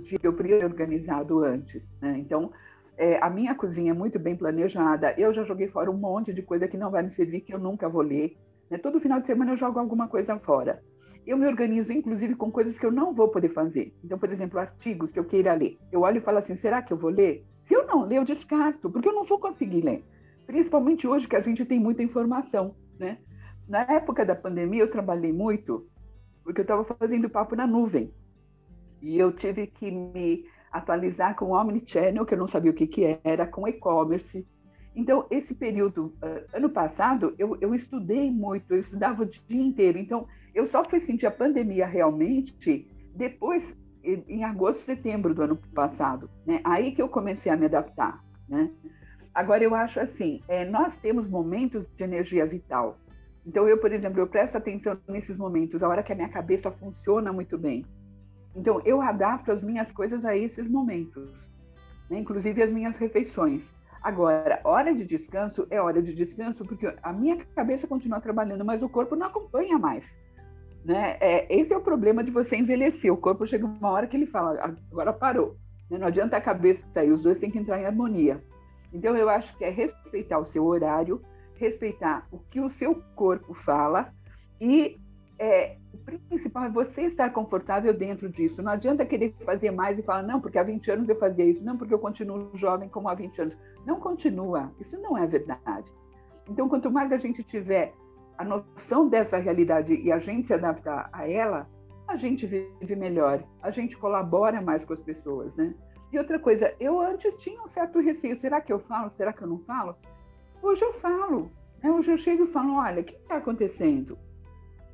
que eu teria organizado antes, né? Então, é, a minha cozinha é muito bem planejada. Eu já joguei fora um monte de coisa que não vai me servir, que eu nunca vou ler. Né? Todo final de semana eu jogo alguma coisa fora. Eu me organizo, inclusive, com coisas que eu não vou poder fazer. Então, por exemplo, artigos que eu queira ler. Eu olho e falo assim: será que eu vou ler? Se eu não ler, eu descarto, porque eu não vou conseguir ler. Principalmente hoje que a gente tem muita informação, né? Na época da pandemia, eu trabalhei muito, porque eu estava fazendo papo na nuvem. E eu tive que me atualizar com o Omnichannel, que eu não sabia o que, que era, com e-commerce. Então, esse período, uh, ano passado, eu, eu estudei muito, eu estudava o dia inteiro. Então, eu só fui sentir a pandemia realmente depois, em agosto, setembro do ano passado. Né? Aí que eu comecei a me adaptar. Né? Agora, eu acho assim, é, nós temos momentos de energia vital. Então, eu, por exemplo, eu presto atenção nesses momentos, a hora que a minha cabeça funciona muito bem. Então, eu adapto as minhas coisas a esses momentos, né? inclusive as minhas refeições. Agora, hora de descanso é hora de descanso porque a minha cabeça continua trabalhando, mas o corpo não acompanha mais. Né? É, esse é o problema de você envelhecer. O corpo chega uma hora que ele fala, agora parou. Né? Não adianta a cabeça sair, os dois têm que entrar em harmonia. Então, eu acho que é respeitar o seu horário, respeitar o que o seu corpo fala e é, principal é você estar confortável dentro disso. Não adianta querer fazer mais e falar, não, porque há 20 anos eu fazia isso, não, porque eu continuo jovem como há 20 anos. Não continua, isso não é verdade. Então, quanto mais a gente tiver a noção dessa realidade e a gente se adaptar a ela, a gente vive melhor, a gente colabora mais com as pessoas, né? E outra coisa, eu antes tinha um certo receio, será que eu falo, será que eu não falo? Hoje eu falo, né? hoje eu chego e falo, olha, o que está acontecendo?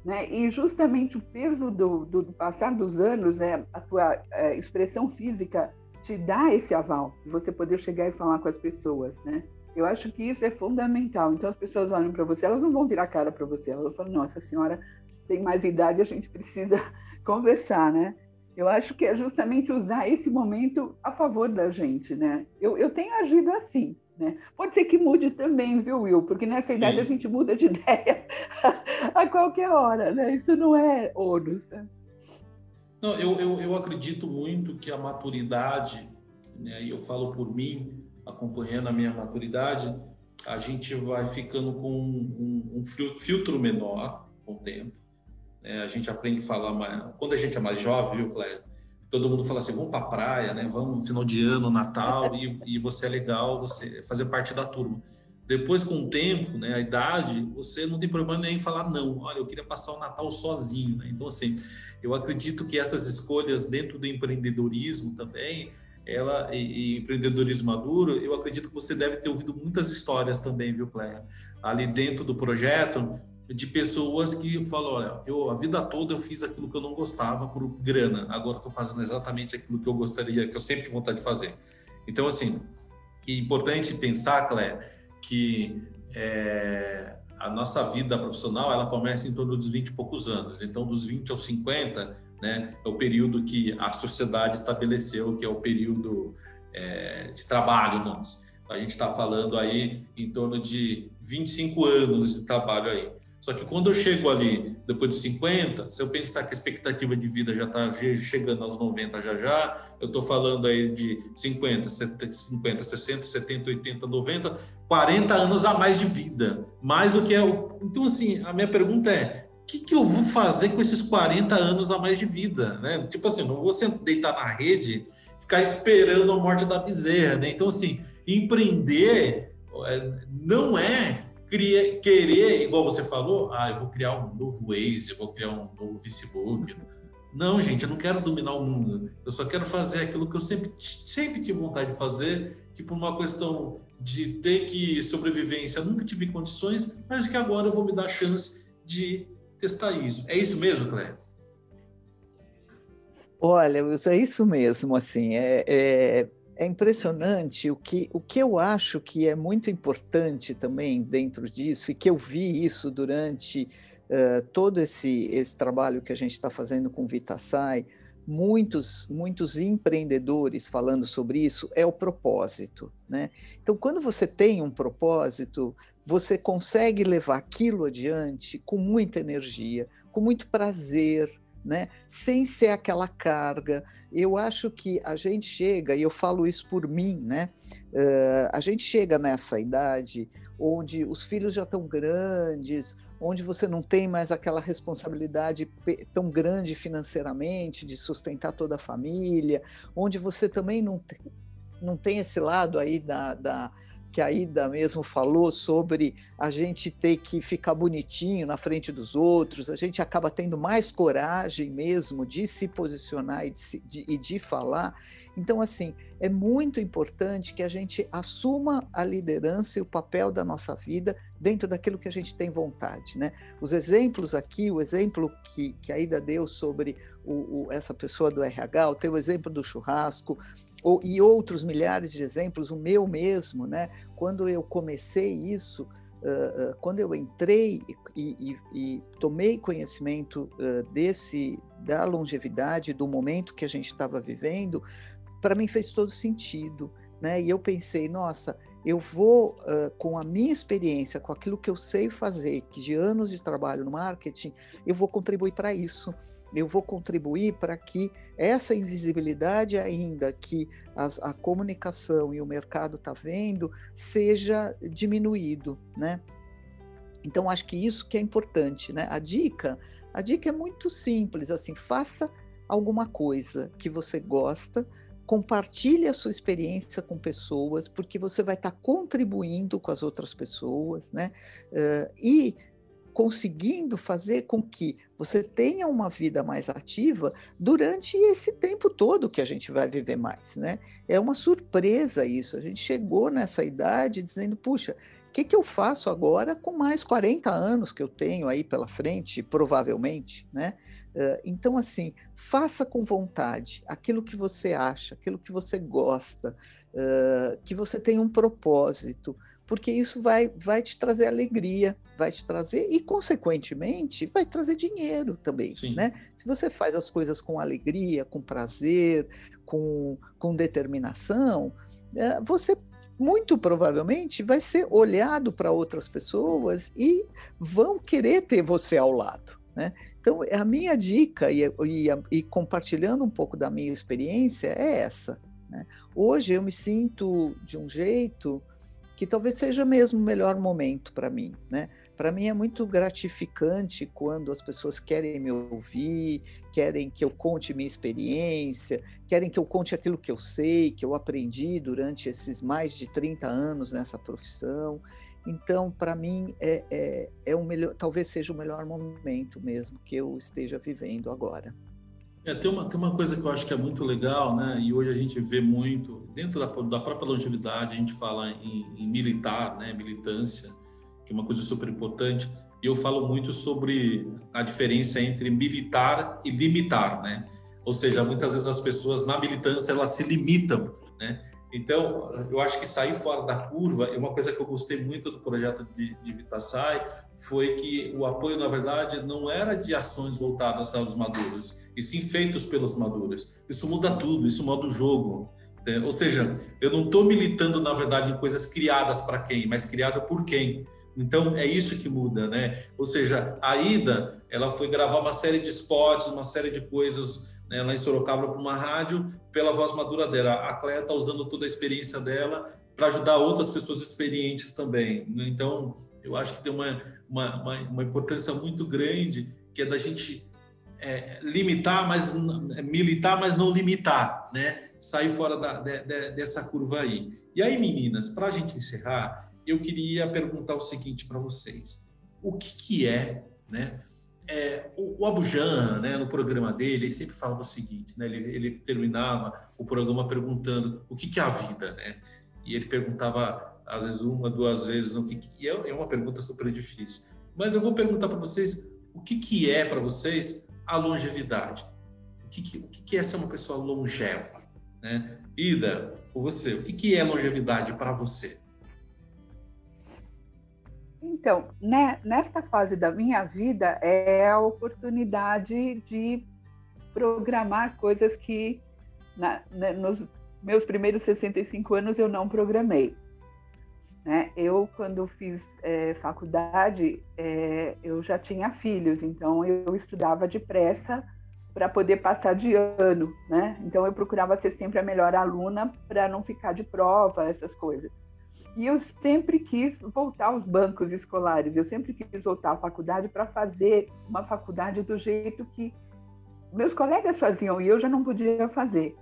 Né? E justamente o peso do, do, do passar dos anos, né, a tua é, expressão física te dá esse aval, você poder chegar e falar com as pessoas, né? Eu acho que isso é fundamental. Então as pessoas olham para você, elas não vão virar cara para você, elas vão falar: "Nossa, senhora tem mais idade, a gente precisa conversar", né? Eu acho que é justamente usar esse momento a favor da gente, né? Eu, eu tenho agido assim, né? Pode ser que mude também, viu, Will? Porque nessa idade Sim. a gente muda de ideia a qualquer hora, né? Isso não é ônus. Né? Não, eu, eu, eu acredito muito que a maturidade, né, e eu falo por mim, acompanhando a minha maturidade, a gente vai ficando com um, um filtro menor com o tempo. Né? A gente aprende a falar mais. Quando a gente é mais jovem, viu, Cléia? Todo mundo fala assim, vamos para a praia, né? Vamos no final de ano, Natal, e, e você é legal, você fazer parte da turma. Depois, com o tempo, né, a idade, você não tem problema nem em falar não. Olha, eu queria passar o Natal sozinho. Né? Então, assim, eu acredito que essas escolhas dentro do empreendedorismo também, ela e, e empreendedorismo maduro, eu acredito que você deve ter ouvido muitas histórias também, viu, Cléia? Ali dentro do projeto, de pessoas que falam, olha, eu a vida toda eu fiz aquilo que eu não gostava por grana, agora estou fazendo exatamente aquilo que eu gostaria, que eu sempre tive vontade de fazer. Então, assim, é importante pensar, Clé, que é, a nossa vida profissional, ela começa em torno dos 20 e poucos anos. Então, dos 20 aos 50, né, é o período que a sociedade estabeleceu, que é o período é, de trabalho nosso. A gente está falando aí em torno de 25 anos de trabalho aí. Só que quando eu chego ali, depois de 50, se eu pensar que a expectativa de vida já está chegando aos 90 já já, eu estou falando aí de 50, 50, 60, 70, 80, 90, 40 anos a mais de vida. Mais do que é o... Então, assim, a minha pergunta é, o que, que, eu vou fazer com esses 40 anos a mais de vida? Né? Tipo assim, não vou deitar na rede, ficar esperando a morte da bezerra. Né? Então, assim, empreender é, não é criar, querer, igual você falou, ah, eu vou criar um novo Waze, eu vou criar um novo Facebook. Não, gente, eu não quero dominar o mundo. Eu só quero fazer aquilo que eu sempre, sempre tive vontade de fazer, que por uma questão de ter que sobrevivência, nunca tive condições, mas que agora eu vou me dar a chance de testar isso. É isso mesmo, Cléber? Olha, é isso mesmo, assim, é, é, é impressionante o que, o que eu acho que é muito importante também dentro disso, e que eu vi isso durante uh, todo esse, esse trabalho que a gente está fazendo com Vitasai, muitos, muitos empreendedores falando sobre isso, é o propósito. Né? Então, quando você tem um propósito, você consegue levar aquilo adiante com muita energia, com muito prazer, né? sem ser aquela carga. Eu acho que a gente chega, e eu falo isso por mim, né? Uh, a gente chega nessa idade onde os filhos já estão grandes, onde você não tem mais aquela responsabilidade tão grande financeiramente de sustentar toda a família, onde você também não tem, não tem esse lado aí da, da que a Ida mesmo falou sobre a gente ter que ficar bonitinho na frente dos outros, a gente acaba tendo mais coragem mesmo de se posicionar e de, de, e de falar. Então, assim, é muito importante que a gente assuma a liderança e o papel da nossa vida dentro daquilo que a gente tem vontade. Né? Os exemplos aqui, o exemplo que, que a Ida deu sobre o, o, essa pessoa do RH, o teu exemplo do churrasco, ou, e outros milhares de exemplos, o meu mesmo, né? Quando eu comecei isso, uh, uh, quando eu entrei e, e, e tomei conhecimento uh, desse da longevidade, do momento que a gente estava vivendo, para mim fez todo sentido, né? E eu pensei, nossa, eu vou, com a minha experiência, com aquilo que eu sei fazer, que de anos de trabalho no marketing, eu vou contribuir para isso eu vou contribuir para que essa invisibilidade ainda que as, a comunicação e o mercado está vendo seja diminuído, né? Então acho que isso que é importante, né? A dica, a dica é muito simples, assim, faça alguma coisa que você gosta, compartilhe a sua experiência com pessoas, porque você vai estar tá contribuindo com as outras pessoas, né? Uh, e conseguindo fazer com que você tenha uma vida mais ativa durante esse tempo todo que a gente vai viver mais, né? É uma surpresa isso. A gente chegou nessa idade dizendo, puxa, o que, que eu faço agora com mais 40 anos que eu tenho aí pela frente, provavelmente, né? Então, assim, faça com vontade aquilo que você acha, aquilo que você gosta, que você tenha um propósito, porque isso vai, vai te trazer alegria, vai te trazer, e consequentemente vai trazer dinheiro também, Sim. né? Se você faz as coisas com alegria, com prazer, com, com determinação, é, você muito provavelmente vai ser olhado para outras pessoas e vão querer ter você ao lado, né? Então, a minha dica, e, e, e compartilhando um pouco da minha experiência, é essa. Né? Hoje eu me sinto de um jeito que talvez seja mesmo o melhor momento para mim, né? Para mim é muito gratificante quando as pessoas querem me ouvir, querem que eu conte minha experiência, querem que eu conte aquilo que eu sei, que eu aprendi durante esses mais de 30 anos nessa profissão. Então, para mim, é, é, é o melhor, talvez seja o melhor momento mesmo que eu esteja vivendo agora. É, tem, uma, tem uma coisa que eu acho que é muito legal, né? E hoje a gente vê muito, dentro da, da própria longevidade, a gente fala em, em, militar, né? Militância, que é uma coisa super importante. E eu falo muito sobre a diferença entre militar e limitar, né? Ou seja, muitas vezes as pessoas na militância elas se limitam, né? Então, eu acho que sair fora da curva é uma coisa que eu gostei muito do projeto de, de Vitassai, foi que o apoio, na verdade, não era de ações voltadas aos maduros, e sim feitos pelos maduros. Isso muda tudo, isso muda o jogo. Né? Ou seja, eu não estou militando, na verdade, em coisas criadas para quem, mas criada por quem. Então, é isso que muda, né? Ou seja, a Ida, ela foi gravar uma série de spots, uma série de coisas né, lá em Sorocaba para uma rádio, pela voz madura dela. A Cléia está usando toda a experiência dela para ajudar outras pessoas experientes também. Né? Então, eu acho que tem uma, uma, uma, uma importância muito grande, que é da gente é, limitar, mas é, militar, mas não limitar, né? Sair fora da, de, de, dessa curva aí. E aí, meninas, para a gente encerrar, eu queria perguntar o seguinte para vocês: o que, que é, né? É, o, o Abujan, né, no programa dele, ele sempre falava o seguinte, né? Ele, ele terminava o programa perguntando o que, que é a vida, né? E ele perguntava às vezes uma, duas vezes no que, que é, é uma pergunta super difícil. Mas eu vou perguntar para vocês o que, que é para vocês a longevidade. O que, que, o que é ser uma pessoa longeva? Né? Ida, por você, o que, que é longevidade para você? Então, né, nesta fase da minha vida é a oportunidade de programar coisas que na, né, nos meus primeiros 65 anos eu não programei. Né? Eu, quando fiz é, faculdade, é, eu já tinha filhos, então eu estudava depressa para poder passar de ano, né? Então eu procurava ser sempre a melhor aluna para não ficar de prova, essas coisas. E eu sempre quis voltar aos bancos escolares, eu sempre quis voltar à faculdade para fazer uma faculdade do jeito que meus colegas faziam e eu já não podia fazer.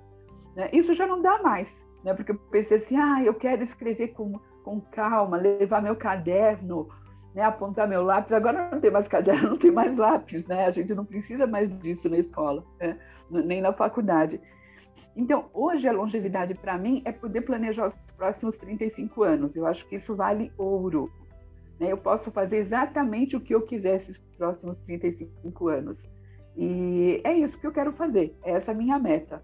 Né? Isso já não dá mais, né? porque eu pensei assim: ah, eu quero escrever com, com calma, levar meu caderno, né? apontar meu lápis. Agora não tem mais caderno, não tem mais lápis, né? a gente não precisa mais disso na escola, né? nem na faculdade. Então, hoje a longevidade para mim é poder planejar os próximos 35 anos. Eu acho que isso vale ouro. Né? Eu posso fazer exatamente o que eu quiser esses próximos 35 anos. E é isso que eu quero fazer. É essa minha meta.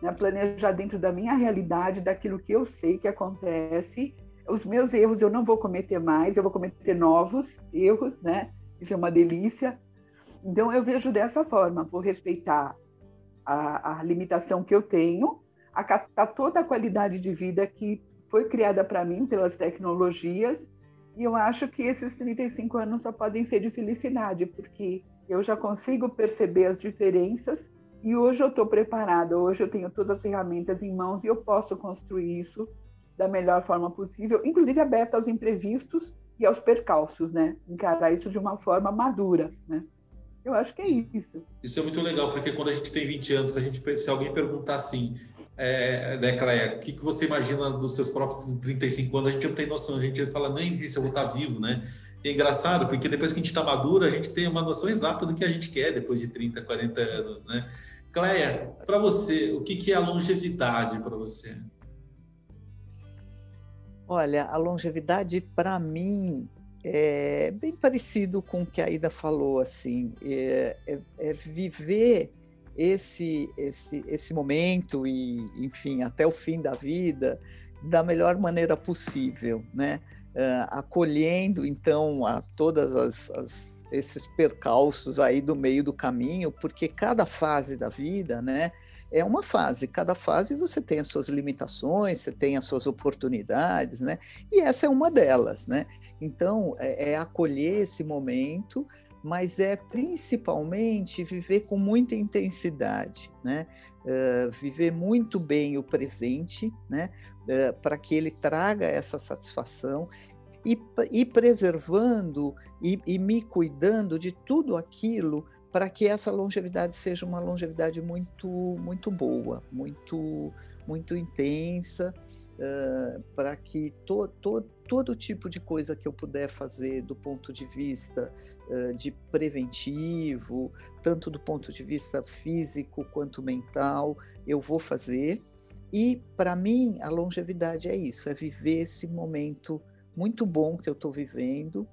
Né? Planejar dentro da minha realidade, daquilo que eu sei que acontece. Os meus erros eu não vou cometer mais, eu vou cometer novos erros, né? Isso é uma delícia. Então eu vejo dessa forma, vou respeitar a, a limitação que eu tenho, acatar toda a qualidade de vida que foi criada para mim pelas tecnologias, e eu acho que esses 35 anos só podem ser de felicidade, porque eu já consigo perceber as diferenças e hoje eu estou preparada, hoje eu tenho todas as ferramentas em mãos e eu posso construir isso da melhor forma possível, inclusive aberta aos imprevistos e aos percalços, né? Encarar isso de uma forma madura, né? Eu acho que é isso. Isso é muito legal, porque quando a gente tem 20 anos, a gente, se alguém perguntar assim, é, né, Cleia, o que, que você imagina dos seus próprios 35 anos, a gente não tem noção, a gente fala, nem se eu vou estar vivo, né? É engraçado, porque depois que a gente está maduro, a gente tem uma noção exata do que a gente quer depois de 30, 40 anos, né? Cleia, para você, o que, que é a longevidade para você? Olha, a longevidade para mim é bem parecido com o que a Ida falou, assim, é, é, é viver esse, esse, esse momento e, enfim, até o fim da vida da melhor maneira possível, né? Uh, acolhendo então a todas as, as, esses percalços aí do meio do caminho, porque cada fase da vida, né, é uma fase. Cada fase você tem as suas limitações, você tem as suas oportunidades, né? E essa é uma delas, né? Então, é, é acolher esse momento, mas é principalmente viver com muita intensidade, né? Uh, viver muito bem o presente, né? Uh, para que ele traga essa satisfação e, e preservando e, e me cuidando de tudo aquilo para que essa longevidade seja uma longevidade muito muito boa, muito muito intensa, uh, para que to, to, todo tipo de coisa que eu puder fazer do ponto de vista uh, de preventivo, tanto do ponto de vista físico quanto mental, eu vou fazer. E para mim a longevidade é isso, é viver esse momento muito bom que eu estou vivendo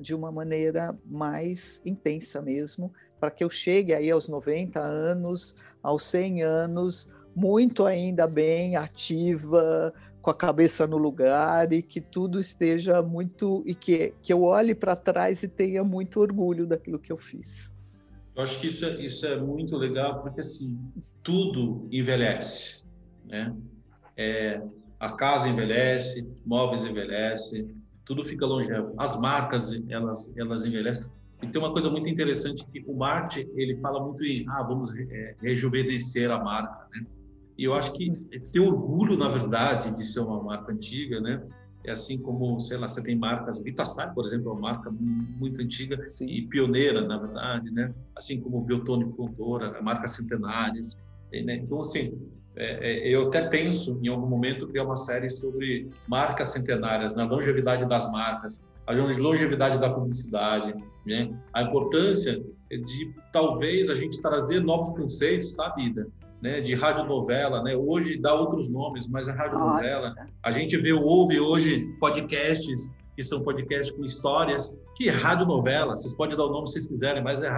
de uma maneira mais intensa mesmo, para que eu chegue aí aos 90 anos, aos 100 anos, muito ainda bem ativa, com a cabeça no lugar e que tudo esteja muito e que, que eu olhe para trás e tenha muito orgulho daquilo que eu fiz. Eu acho que isso é, isso é muito legal porque assim tudo envelhece, né? É, a casa envelhece, móveis envelhece, tudo fica longevo. As marcas, elas, elas envelhecem. E tem uma coisa muito interessante que o marketing, ele fala muito em, ah, vamos é, rejuvenescer a marca, né? E eu acho que ter orgulho, na verdade, de ser uma marca antiga, né? É assim como, sei lá, você tem marcas, Vitasai, por exemplo, é uma marca muito antiga Sim. e pioneira, na verdade, né? Assim como Biotônico Fontoura, marcas centenárias, né? Então, assim, é, é, eu até penso, em algum momento, criar uma série sobre marcas centenárias, na longevidade das marcas, a longevidade da publicidade, né? a importância de talvez a gente trazer novos conceitos, sabe? Né, de radionovela, né? Hoje dá outros nomes, mas é radionovela. A gente vê, ouve hoje podcasts que são podcasts com histórias, que é radionovela, vocês podem dar o nome se vocês quiserem, mas é,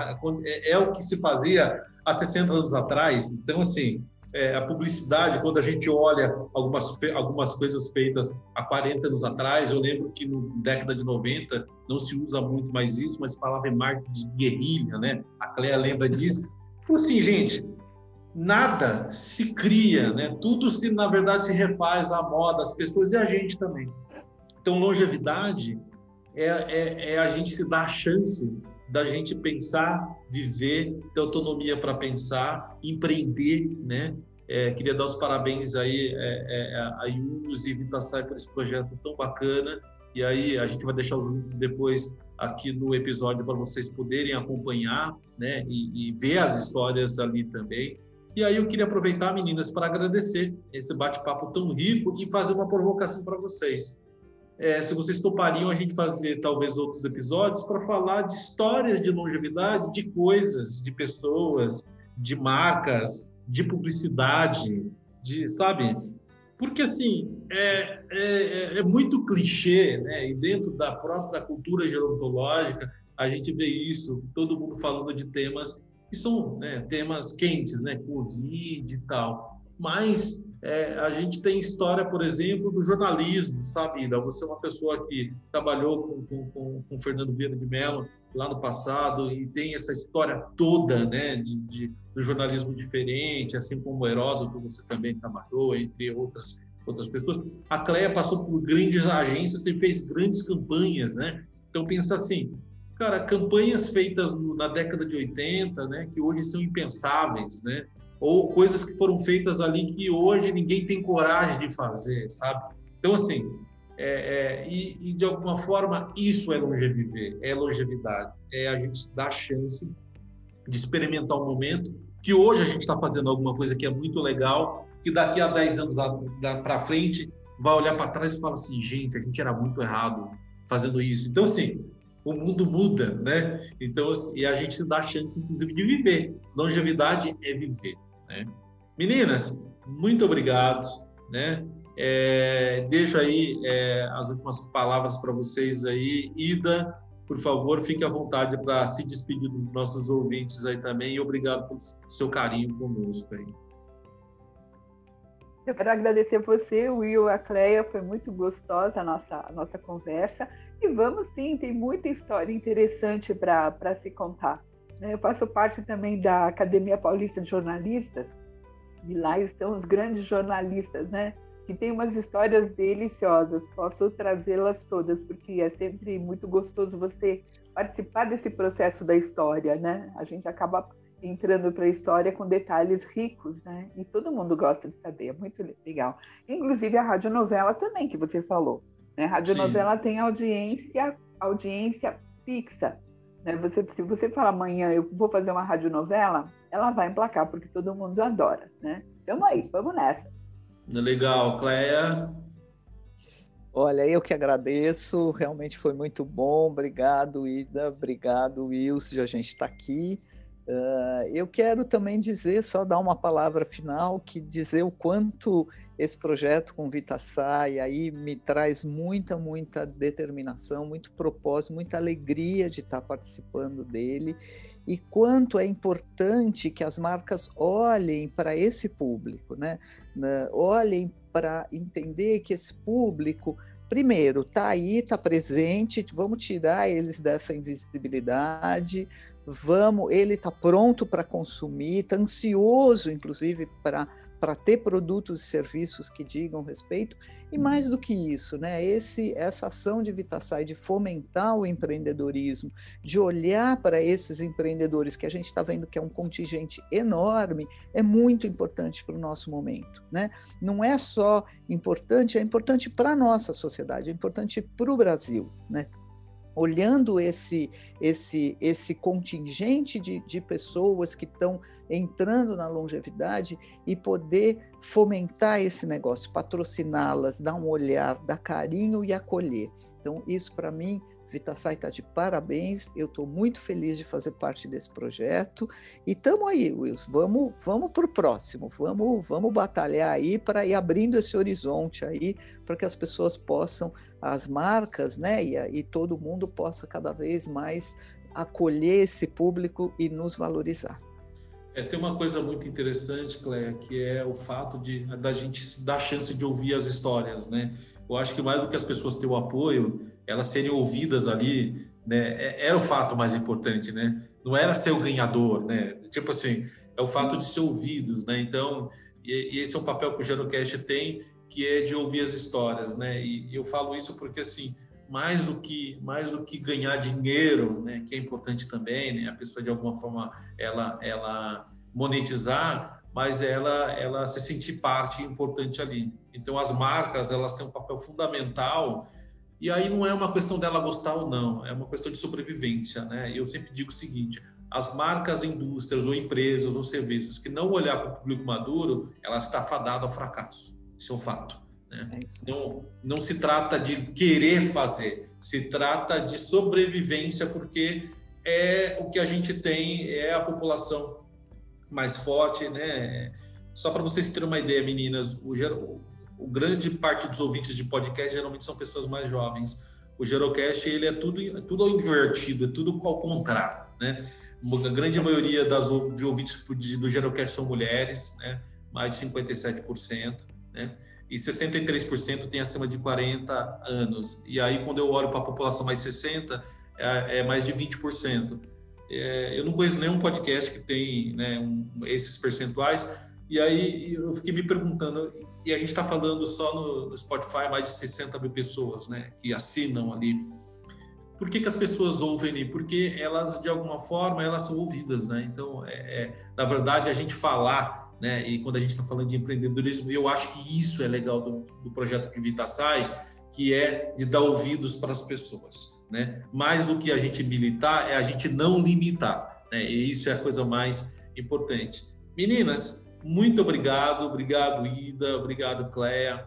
é, é o que se fazia há 60 anos atrás. Então, assim, é, a publicidade, quando a gente olha algumas, algumas coisas feitas há 40 anos atrás, eu lembro que na década de 90 não se usa muito mais isso, mas falava em marketing de guerrilha, né? A Cléa lembra disso. Então, assim, gente, nada se cria, né? Tudo se, na verdade, se refaz à moda, as pessoas e a gente também. Então, longevidade é, é, é a gente se dar a chance da gente pensar, viver, ter autonomia para pensar, empreender, né? É, queria dar os parabéns aí é, é, a Yunus e Vitassai por esse projeto tão bacana. E aí a gente vai deixar os links depois aqui no episódio para vocês poderem acompanhar, né, e, e, ver as histórias ali também. E aí eu queria aproveitar, meninas, para agradecer esse bate-papo tão rico e fazer uma provocação para vocês. É, se vocês topariam a gente fazer talvez outros episódios para falar de histórias de longevidade, de coisas, de pessoas, de marcas, de publicidade, de sabe? Porque assim é, é, é muito clichê, né? E dentro da própria cultura gerontológica a gente vê isso, todo mundo falando de temas que são né, temas quentes, né? Covid e tal. Mas é, a gente tem história, por exemplo, do jornalismo, sabe? Você é uma pessoa que trabalhou com, com, com Fernando Vieira de Mello lá no passado e tem essa história toda, né, de, de do jornalismo diferente, assim como Heródoto, você também trabalhou, entre outras outras pessoas. A Cleia passou por grandes agências e fez grandes campanhas, né? Então pensa assim, cara, campanhas feitas na década de 80, né, que hoje são impensáveis, né? Ou coisas que foram feitas ali que hoje ninguém tem coragem de fazer, sabe? Então assim, é, é, e, e, de alguma forma isso é longeviver, é longevidade, é a gente dar chance de experimentar um momento que hoje a gente está fazendo alguma coisa que é muito legal, que daqui a 10 anos para frente vai olhar para trás e fala assim, gente, a gente era muito errado fazendo isso. Então, assim, o mundo muda, né? Então, assim, e a gente se dá chance, inclusive, de viver. Longevidade é viver, né? Meninas, muito obrigado, né? É, deixo aí é, as últimas palavras para vocês aí. Ida, por favor, fique à vontade para se despedir dos nossos ouvintes aí também e obrigado pelo seu carinho conosco aí. Eu quero agradecer você, Will, a Cleia, foi muito gostosa a nossa, a nossa conversa. E vamos sim, tem muita história interessante para se contar. Né? Eu faço parte também da Academia Paulista de Jornalistas, e lá estão os grandes jornalistas, né? que tem umas histórias deliciosas. Posso trazê-las todas, porque é sempre muito gostoso você participar desse processo da história, né? A gente acaba entrando para a história com detalhes ricos, né? E todo mundo gosta de saber, é muito legal. Inclusive a radionovela também, que você falou. Né? A radionovela Sim. tem audiência, audiência fixa. Né? Você, se você falar amanhã eu vou fazer uma radionovela, ela vai emplacar, porque todo mundo adora, né? Vamos aí, vamos nessa. Legal, Cleia. Olha, eu que agradeço, realmente foi muito bom. Obrigado, Ida. Obrigado, Wilson, a gente está aqui. Uh, eu quero também dizer, só dar uma palavra final, que dizer o quanto esse projeto com Vitassai aí me traz muita, muita determinação, muito propósito, muita alegria de estar participando dele e quanto é importante que as marcas olhem para esse público, né? Olhem para entender que esse público, primeiro, está aí, está presente, vamos tirar eles dessa invisibilidade, vamos, ele está pronto para consumir, está ansioso, inclusive, para para ter produtos e serviços que digam respeito e mais do que isso, né? Esse essa ação de Vitassai de fomentar o empreendedorismo, de olhar para esses empreendedores que a gente está vendo que é um contingente enorme, é muito importante para o nosso momento, né? Não é só importante, é importante para a nossa sociedade, é importante para o Brasil, né? Olhando esse esse esse contingente de, de pessoas que estão entrando na longevidade e poder fomentar esse negócio, patrociná-las, dar um olhar, dar carinho e acolher. Então, isso para mim Vitassai está de parabéns, eu estou muito feliz de fazer parte desse projeto e estamos aí, Wilson, vamos, vamos para o próximo, vamos, vamos batalhar aí para ir abrindo esse horizonte aí, para que as pessoas possam, as marcas, né, e, e todo mundo possa cada vez mais acolher esse público e nos valorizar. É, tem uma coisa muito interessante, Cléia, que é o fato de da gente dar chance de ouvir as histórias, né? Eu acho que mais do que as pessoas ter o apoio, elas serem ouvidas ali, né? É, era o fato mais importante, né? Não era ser o ganhador, né? Tipo assim, é o fato de ser ouvidos, né? Então, e, esse é um papel que o Gerocast tem, que é de ouvir as histórias, né? E eu falo isso porque assim, mais do que mais do que ganhar dinheiro, né? Que é importante também, né? A pessoa de alguma forma ela ela monetizar mas ela, ela se sentir parte importante ali. Então, as marcas, elas têm um papel fundamental e aí não é uma questão dela gostar ou não, é uma questão de sobrevivência, né? Eu sempre digo o seguinte, as marcas, indústrias ou empresas ou serviços que não olhar para o público maduro, ela está fadada ao fracasso. Isso é um fato. Né? É não, não se trata de querer fazer, se trata de sobrevivência, porque é o que a gente tem, é a população mais forte, né? Só para vocês terem uma ideia, meninas, o, o grande parte dos ouvintes de podcast geralmente são pessoas mais jovens. O Gerocast ele é tudo, é tudo invertido, é tudo ao contrário, né? A grande maioria das de ouvintes do Gerocast são mulheres, né? Mais de 57%, né? E 63% tem acima de 40 anos. E aí quando eu olho para a população mais 60, é, é mais de 20%. É, eu não conheço nenhum podcast que tem né, um, esses percentuais. E aí eu fiquei me perguntando, e a gente está falando só no, no, Spotify, mais de 60 mil pessoas né, que assinam ali. Por que, que as pessoas ouvem ali? Porque elas, de alguma forma, elas são ouvidas, né? Então, é, é, na verdade, a gente falar, né? E quando a gente está falando de empreendedorismo, eu acho que isso é legal do, do projeto que Vita Sai, que é de dar ouvidos para as pessoas. Né? Mais do que a gente militar, é a gente não limitar. Né? E isso é a coisa mais importante. Meninas, muito obrigado. Obrigado, Ida. Obrigado, Cléia.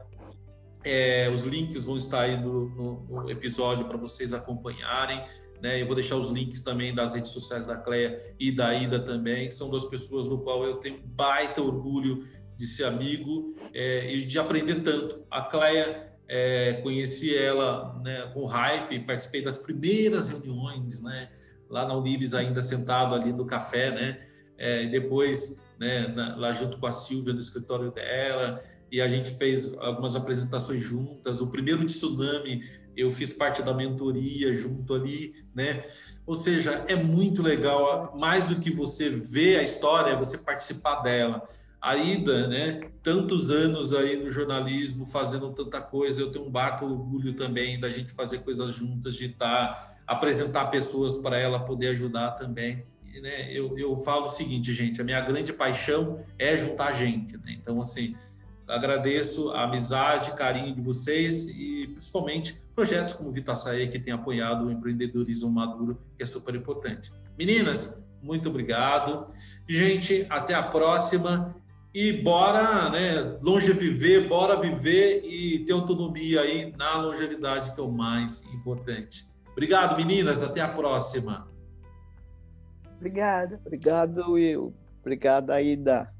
É, os links vão estar aí no, no, no episódio para vocês acompanharem. Né? Eu vou deixar os links também das redes sociais da Cléia e da Ida também. São duas pessoas no qual eu tenho baita orgulho de ser amigo é, e de aprender tanto. A Cléia é, conheci ela né, com hype, participei das primeiras reuniões, né, lá na Unibis ainda sentado ali no café, né, é, depois né, na, lá junto com a Silvia no escritório dela, e a gente fez algumas apresentações juntas. O primeiro tsunami eu fiz parte da mentoria junto ali, né? Ou seja, é muito legal, mais do que você ver a história, é você participar dela a Ida, né? Tantos anos aí no jornalismo, fazendo tanta coisa. Eu tenho um baita orgulho também da gente fazer coisas juntas, de estar tá, apresentar pessoas para ela poder ajudar também. Né, eu, eu falo o seguinte, gente, a minha grande paixão é juntar gente. Né? Então, assim, agradeço a amizade, carinho de vocês e principalmente projetos como o Vitaçaí que tem apoiado o empreendedorismo maduro, que é super importante. Meninas, muito obrigado. Gente, até a próxima e bora, né, viver, bora viver e ter autonomia aí na longevidade, que é o mais importante. Obrigado, meninas, até a próxima. Obrigada. Obrigado, Will. Obrigada, Ida.